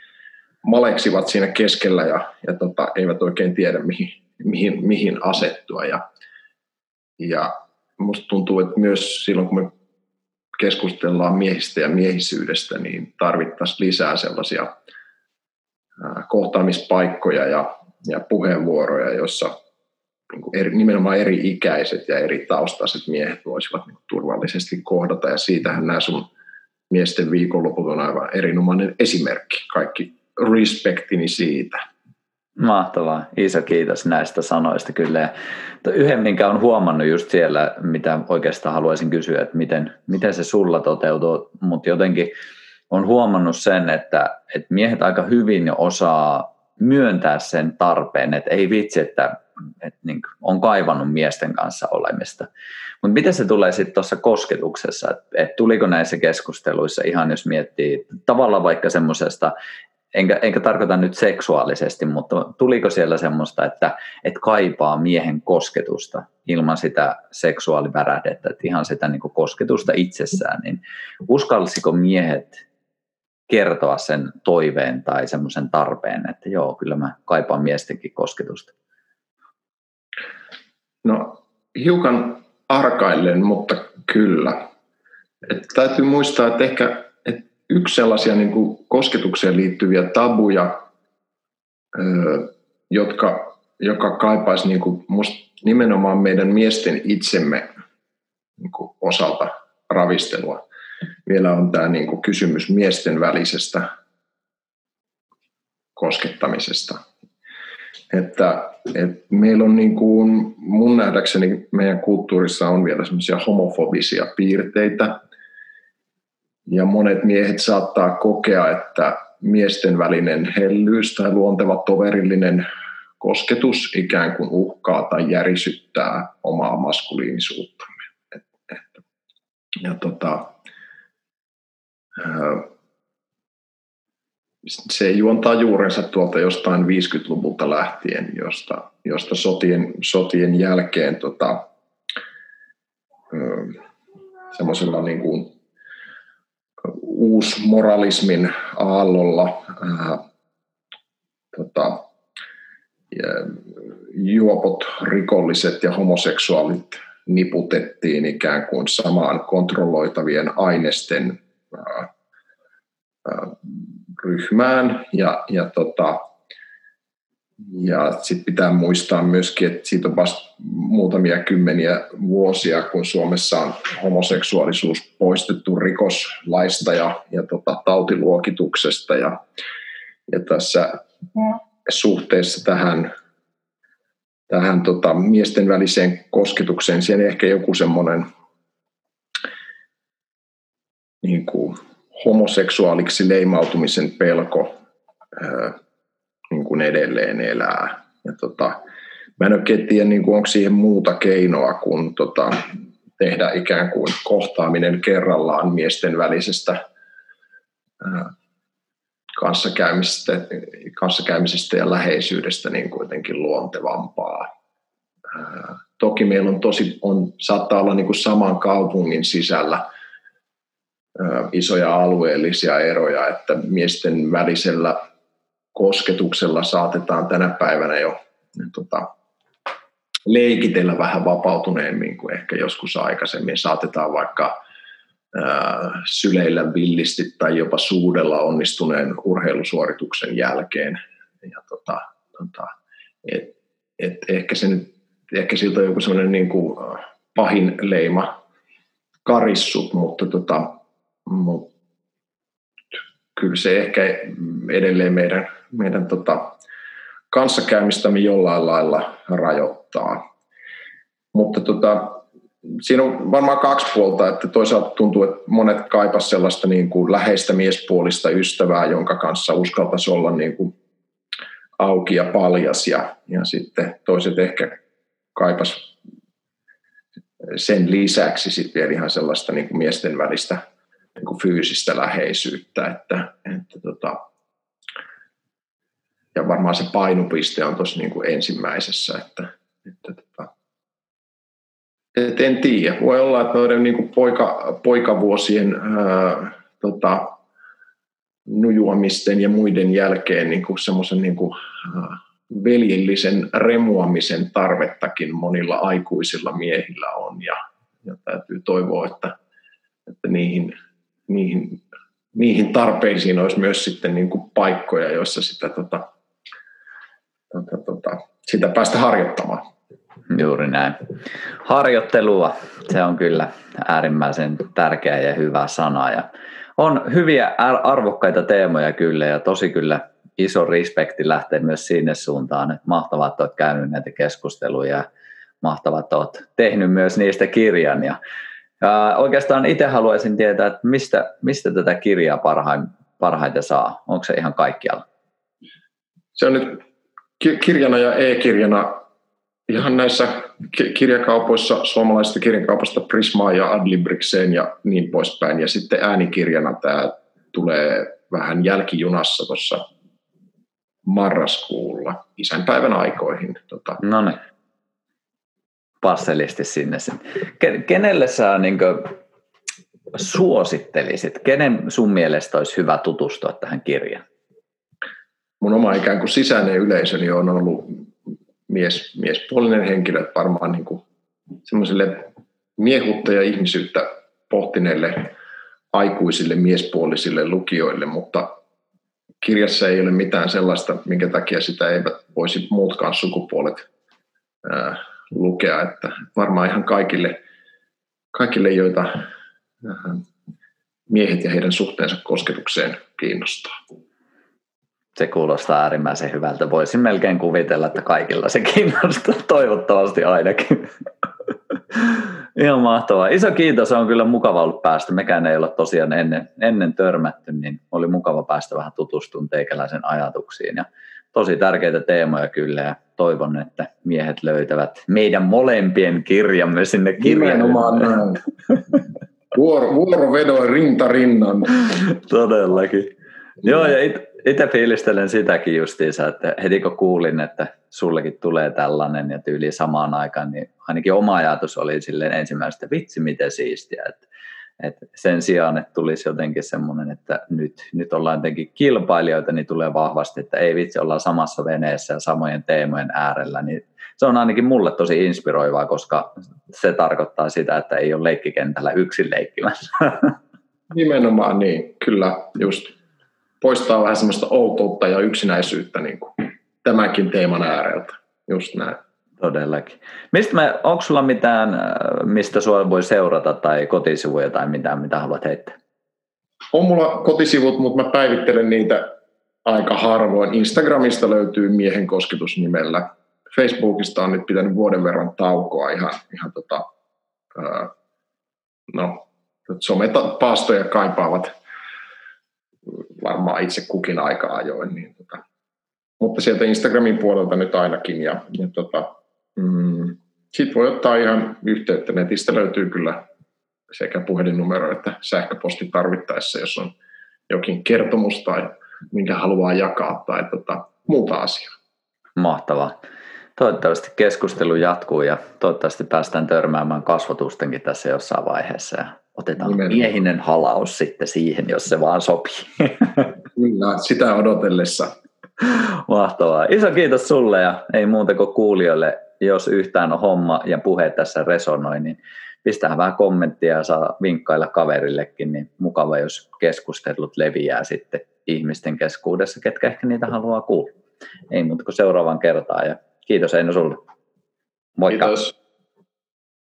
maleksivat siinä keskellä ja, ja tota, eivät oikein tiedä mihin, mihin, mihin asettua. Ja, ja musta tuntuu, että myös silloin kun me keskustellaan miehistä ja miehisyydestä, niin tarvittaisiin lisää sellaisia kohtaamispaikkoja ja, ja puheenvuoroja, joissa niin eri, nimenomaan eri ikäiset ja eri taustaiset miehet voisivat niin turvallisesti kohdata. Ja siitähän nämä sun miesten viikonloput on aivan erinomainen esimerkki. Kaikki respektini siitä. Mahtavaa. Iso kiitos näistä sanoista kyllä. Ja yhden, minkä on huomannut just siellä, mitä oikeastaan haluaisin kysyä, että miten, miten se sulla toteutuu, mutta jotenkin on huomannut sen, että, että miehet aika hyvin osaa myöntää sen tarpeen, että ei vitsi, että, että niin on kaivannut miesten kanssa olemista. Mutta miten se tulee sitten tuossa kosketuksessa, että, että tuliko näissä keskusteluissa ihan jos miettii tavallaan vaikka semmoisesta enkä, enkä tarkoita nyt seksuaalisesti, mutta tuliko siellä semmoista, että, että kaipaa miehen kosketusta ilman sitä seksuaalivärähdettä, että ihan sitä niin kosketusta itsessään, niin uskalsiko miehet kertoa sen toiveen tai semmoisen tarpeen, että joo, kyllä mä kaipaan miestenkin kosketusta? No hiukan arkaillen, mutta kyllä. Et täytyy muistaa, että ehkä yksi sellaisia niin kuin kosketukseen liittyviä tabuja, jotka, joka kaipaisi niin kuin musta nimenomaan meidän miesten itsemme niin kuin osalta ravistelua. Vielä on tämä niin kuin kysymys miesten välisestä koskettamisesta. Että, että meillä on niin kuin, mun nähdäkseni meidän kulttuurissa on vielä semmoisia homofobisia piirteitä, ja monet miehet saattaa kokea, että miesten välinen hellyys tai luonteva toverillinen kosketus ikään kuin uhkaa tai järisyttää omaa maskuliinisuuttamme. Ja tota, se juontaa juurensa tuolta jostain 50-luvulta lähtien, josta, josta sotien, sotien jälkeen tota, semmoisella niin kuin uusmoralismin aallolla ää, tota, juopot, rikolliset ja homoseksuaalit niputettiin ikään kuin samaan kontrolloitavien ainesten ää, ää, ryhmään. Ja, ja tota, ja sitten pitää muistaa myöskin, että siitä on vasta muutamia kymmeniä vuosia, kun Suomessa on homoseksuaalisuus poistettu rikoslaista ja, ja tota, tautiluokituksesta. Ja, ja tässä suhteessa tähän, tähän tota, miesten väliseen kosketukseen, siellä ehkä joku semmoinen niin kuin homoseksuaaliksi leimautumisen pelko niin kuin edelleen elää. Ja tota, mä en oikein tiedä, niin kuin, onko siihen muuta keinoa kuin tota, tehdä ikään kuin kohtaaminen kerrallaan miesten välisestä ää, kanssakäymisestä, kanssakäymisestä ja läheisyydestä niin kuitenkin luontevampaa. Ää, toki meillä on tosi, on, saattaa olla niin kuin saman kaupungin sisällä isoja alueellisia eroja, että miesten välisellä kosketuksella saatetaan tänä päivänä jo tota, leikitellä vähän vapautuneemmin kuin ehkä joskus aikaisemmin. Saatetaan vaikka syleillä villisti tai jopa suudella onnistuneen urheilusuorituksen jälkeen. Ja tota, tota, et, et ehkä, se nyt, ehkä siltä on joku sellainen niin kuin pahin leima karissut, mutta tota, mut, kyllä se ehkä edelleen meidän, meidän tota, kanssakäymistämme jollain lailla rajoittaa. Mutta tota, siinä on varmaan kaksi puolta, että toisaalta tuntuu, että monet kaipas sellaista niin kuin läheistä miespuolista ystävää, jonka kanssa uskaltaisi olla niin kuin auki ja paljas ja, ja sitten toiset ehkä kaipas sen lisäksi sitten vielä ihan sellaista niin kuin miesten välistä niin kuin fyysistä läheisyyttä, että, että tota, ja varmaan se painopiste on tuossa niin ensimmäisessä, että, että tota, et en tiedä. Voi olla, että noiden niin kuin poika, poikavuosien ää, tota, nujuamisten ja muiden jälkeen niin kuin semmoisen niin kuin, ää, veljellisen remuamisen tarvettakin monilla aikuisilla miehillä on. Ja, ja täytyy toivoa, että, että niihin, niihin, niihin tarpeisiin olisi myös sitten niin kuin paikkoja, joissa sitä, tota, tota, tota, sitä päästä harjoittamaan. Juuri näin. Harjoittelua, se on kyllä äärimmäisen tärkeä ja hyvä sana. Ja on hyviä arvokkaita teemoja kyllä ja tosi kyllä iso respekti lähtee myös sinne suuntaan. Että mahtavaa, että olet käynyt näitä keskusteluja ja mahtavaa, että olet tehnyt myös niistä kirjan. Ja, oikeastaan itse haluaisin tietää, että mistä, mistä tätä kirjaa parhain, parhaiten saa? Onko se ihan kaikkialla? Se on nyt kirjana ja e-kirjana ihan näissä kirjakaupoissa, suomalaisista kirjakaupasta Prismaa ja Adlibrikseen ja niin poispäin. Ja sitten äänikirjana tämä tulee vähän jälkijunassa tuossa marraskuulla isänpäivän aikoihin. Tota. No niin. Passelisti sinne. Kenelle sä niin suosittelisit? Kenen sun mielestä olisi hyvä tutustua tähän kirjaan? Mun oma ikään kuin sisäinen yleisöni on ollut mies, miespuolinen henkilö, varmaan niin kuin semmoiselle miehuutta ja ihmisyyttä pohtineille aikuisille miespuolisille lukijoille, mutta kirjassa ei ole mitään sellaista, minkä takia sitä eivät voisi muutkaan sukupuolet ää, lukea, että varmaan ihan kaikille, kaikille joita miehet ja heidän suhteensa kosketukseen kiinnostaa se kuulostaa äärimmäisen hyvältä. Voisin melkein kuvitella, että kaikilla se kiinnostaa, toivottavasti ainakin. Ihan mahtavaa. Iso kiitos, on kyllä mukava ollut päästä. Mekään ei ole tosiaan ennen, ennen törmätty, niin oli mukava päästä vähän tutustumaan teikäläisen ajatuksiin. Ja tosi tärkeitä teemoja kyllä ja toivon, että miehet löytävät meidän molempien kirjamme sinne kirjaan. Nimenomaan näin. Vuoro, vuorovedoin rinta rinnan. Todellakin. Joo, ja it, itse fiilistelen sitäkin justiinsa, että heti kun kuulin, että sullekin tulee tällainen ja tyyli samaan aikaan, niin ainakin oma ajatus oli silleen ensimmäistä, vitsi miten siistiä, että, että sen sijaan, että tulisi jotenkin semmoinen, että nyt, nyt ollaan jotenkin kilpailijoita, niin tulee vahvasti, että ei vitsi, ollaan samassa veneessä ja samojen teemojen äärellä, niin se on ainakin mulle tosi inspiroivaa, koska se tarkoittaa sitä, että ei ole leikkikentällä yksin leikkimässä. Nimenomaan niin, kyllä, just poistaa vähän semmoista outoutta ja yksinäisyyttä niin kuin tämänkin teeman ääreltä. Just näin. Todellakin. Mistä mä, onko sulla mitään, äh, mistä sua voi seurata tai kotisivuja tai mitään, mitä haluat heittää? On mulla kotisivut, mutta mä päivittelen niitä aika harvoin. Instagramista löytyy Miehen kosketus nimellä. Facebookista on nyt pitänyt vuoden verran taukoa ihan, ihan tota, ää, no, somepaastoja kaipaavat varmaan itse kukin aika ajoin. Niin tota. Mutta sieltä Instagramin puolelta nyt ainakin. Ja, ja tota, mm, sitten voi ottaa ihan yhteyttä. Netistä löytyy kyllä sekä puhelinnumero että sähköposti tarvittaessa, jos on jokin kertomus tai minkä haluaa jakaa tai tota, muuta asiaa. Mahtavaa. Toivottavasti keskustelu jatkuu ja toivottavasti päästään törmäämään kasvatustenkin tässä jossain vaiheessa. Ja otetaan Nimenomaan. miehinen halaus sitten siihen, jos se vaan sopii. Kyllä, sitä odotellessa. Mahtavaa. Iso kiitos sulle ja ei muuta kuin kuulijoille jos yhtään on homma ja puhe tässä resonoi, niin pistähän vähän kommenttia ja saa vinkkailla kaverillekin, niin mukava, jos keskustelut leviää sitten ihmisten keskuudessa, ketkä ehkä niitä haluaa kuulla. Ei muuta kuin seuraavan kertaan ja kiitos Eino sulle. Moikka. Kiitos.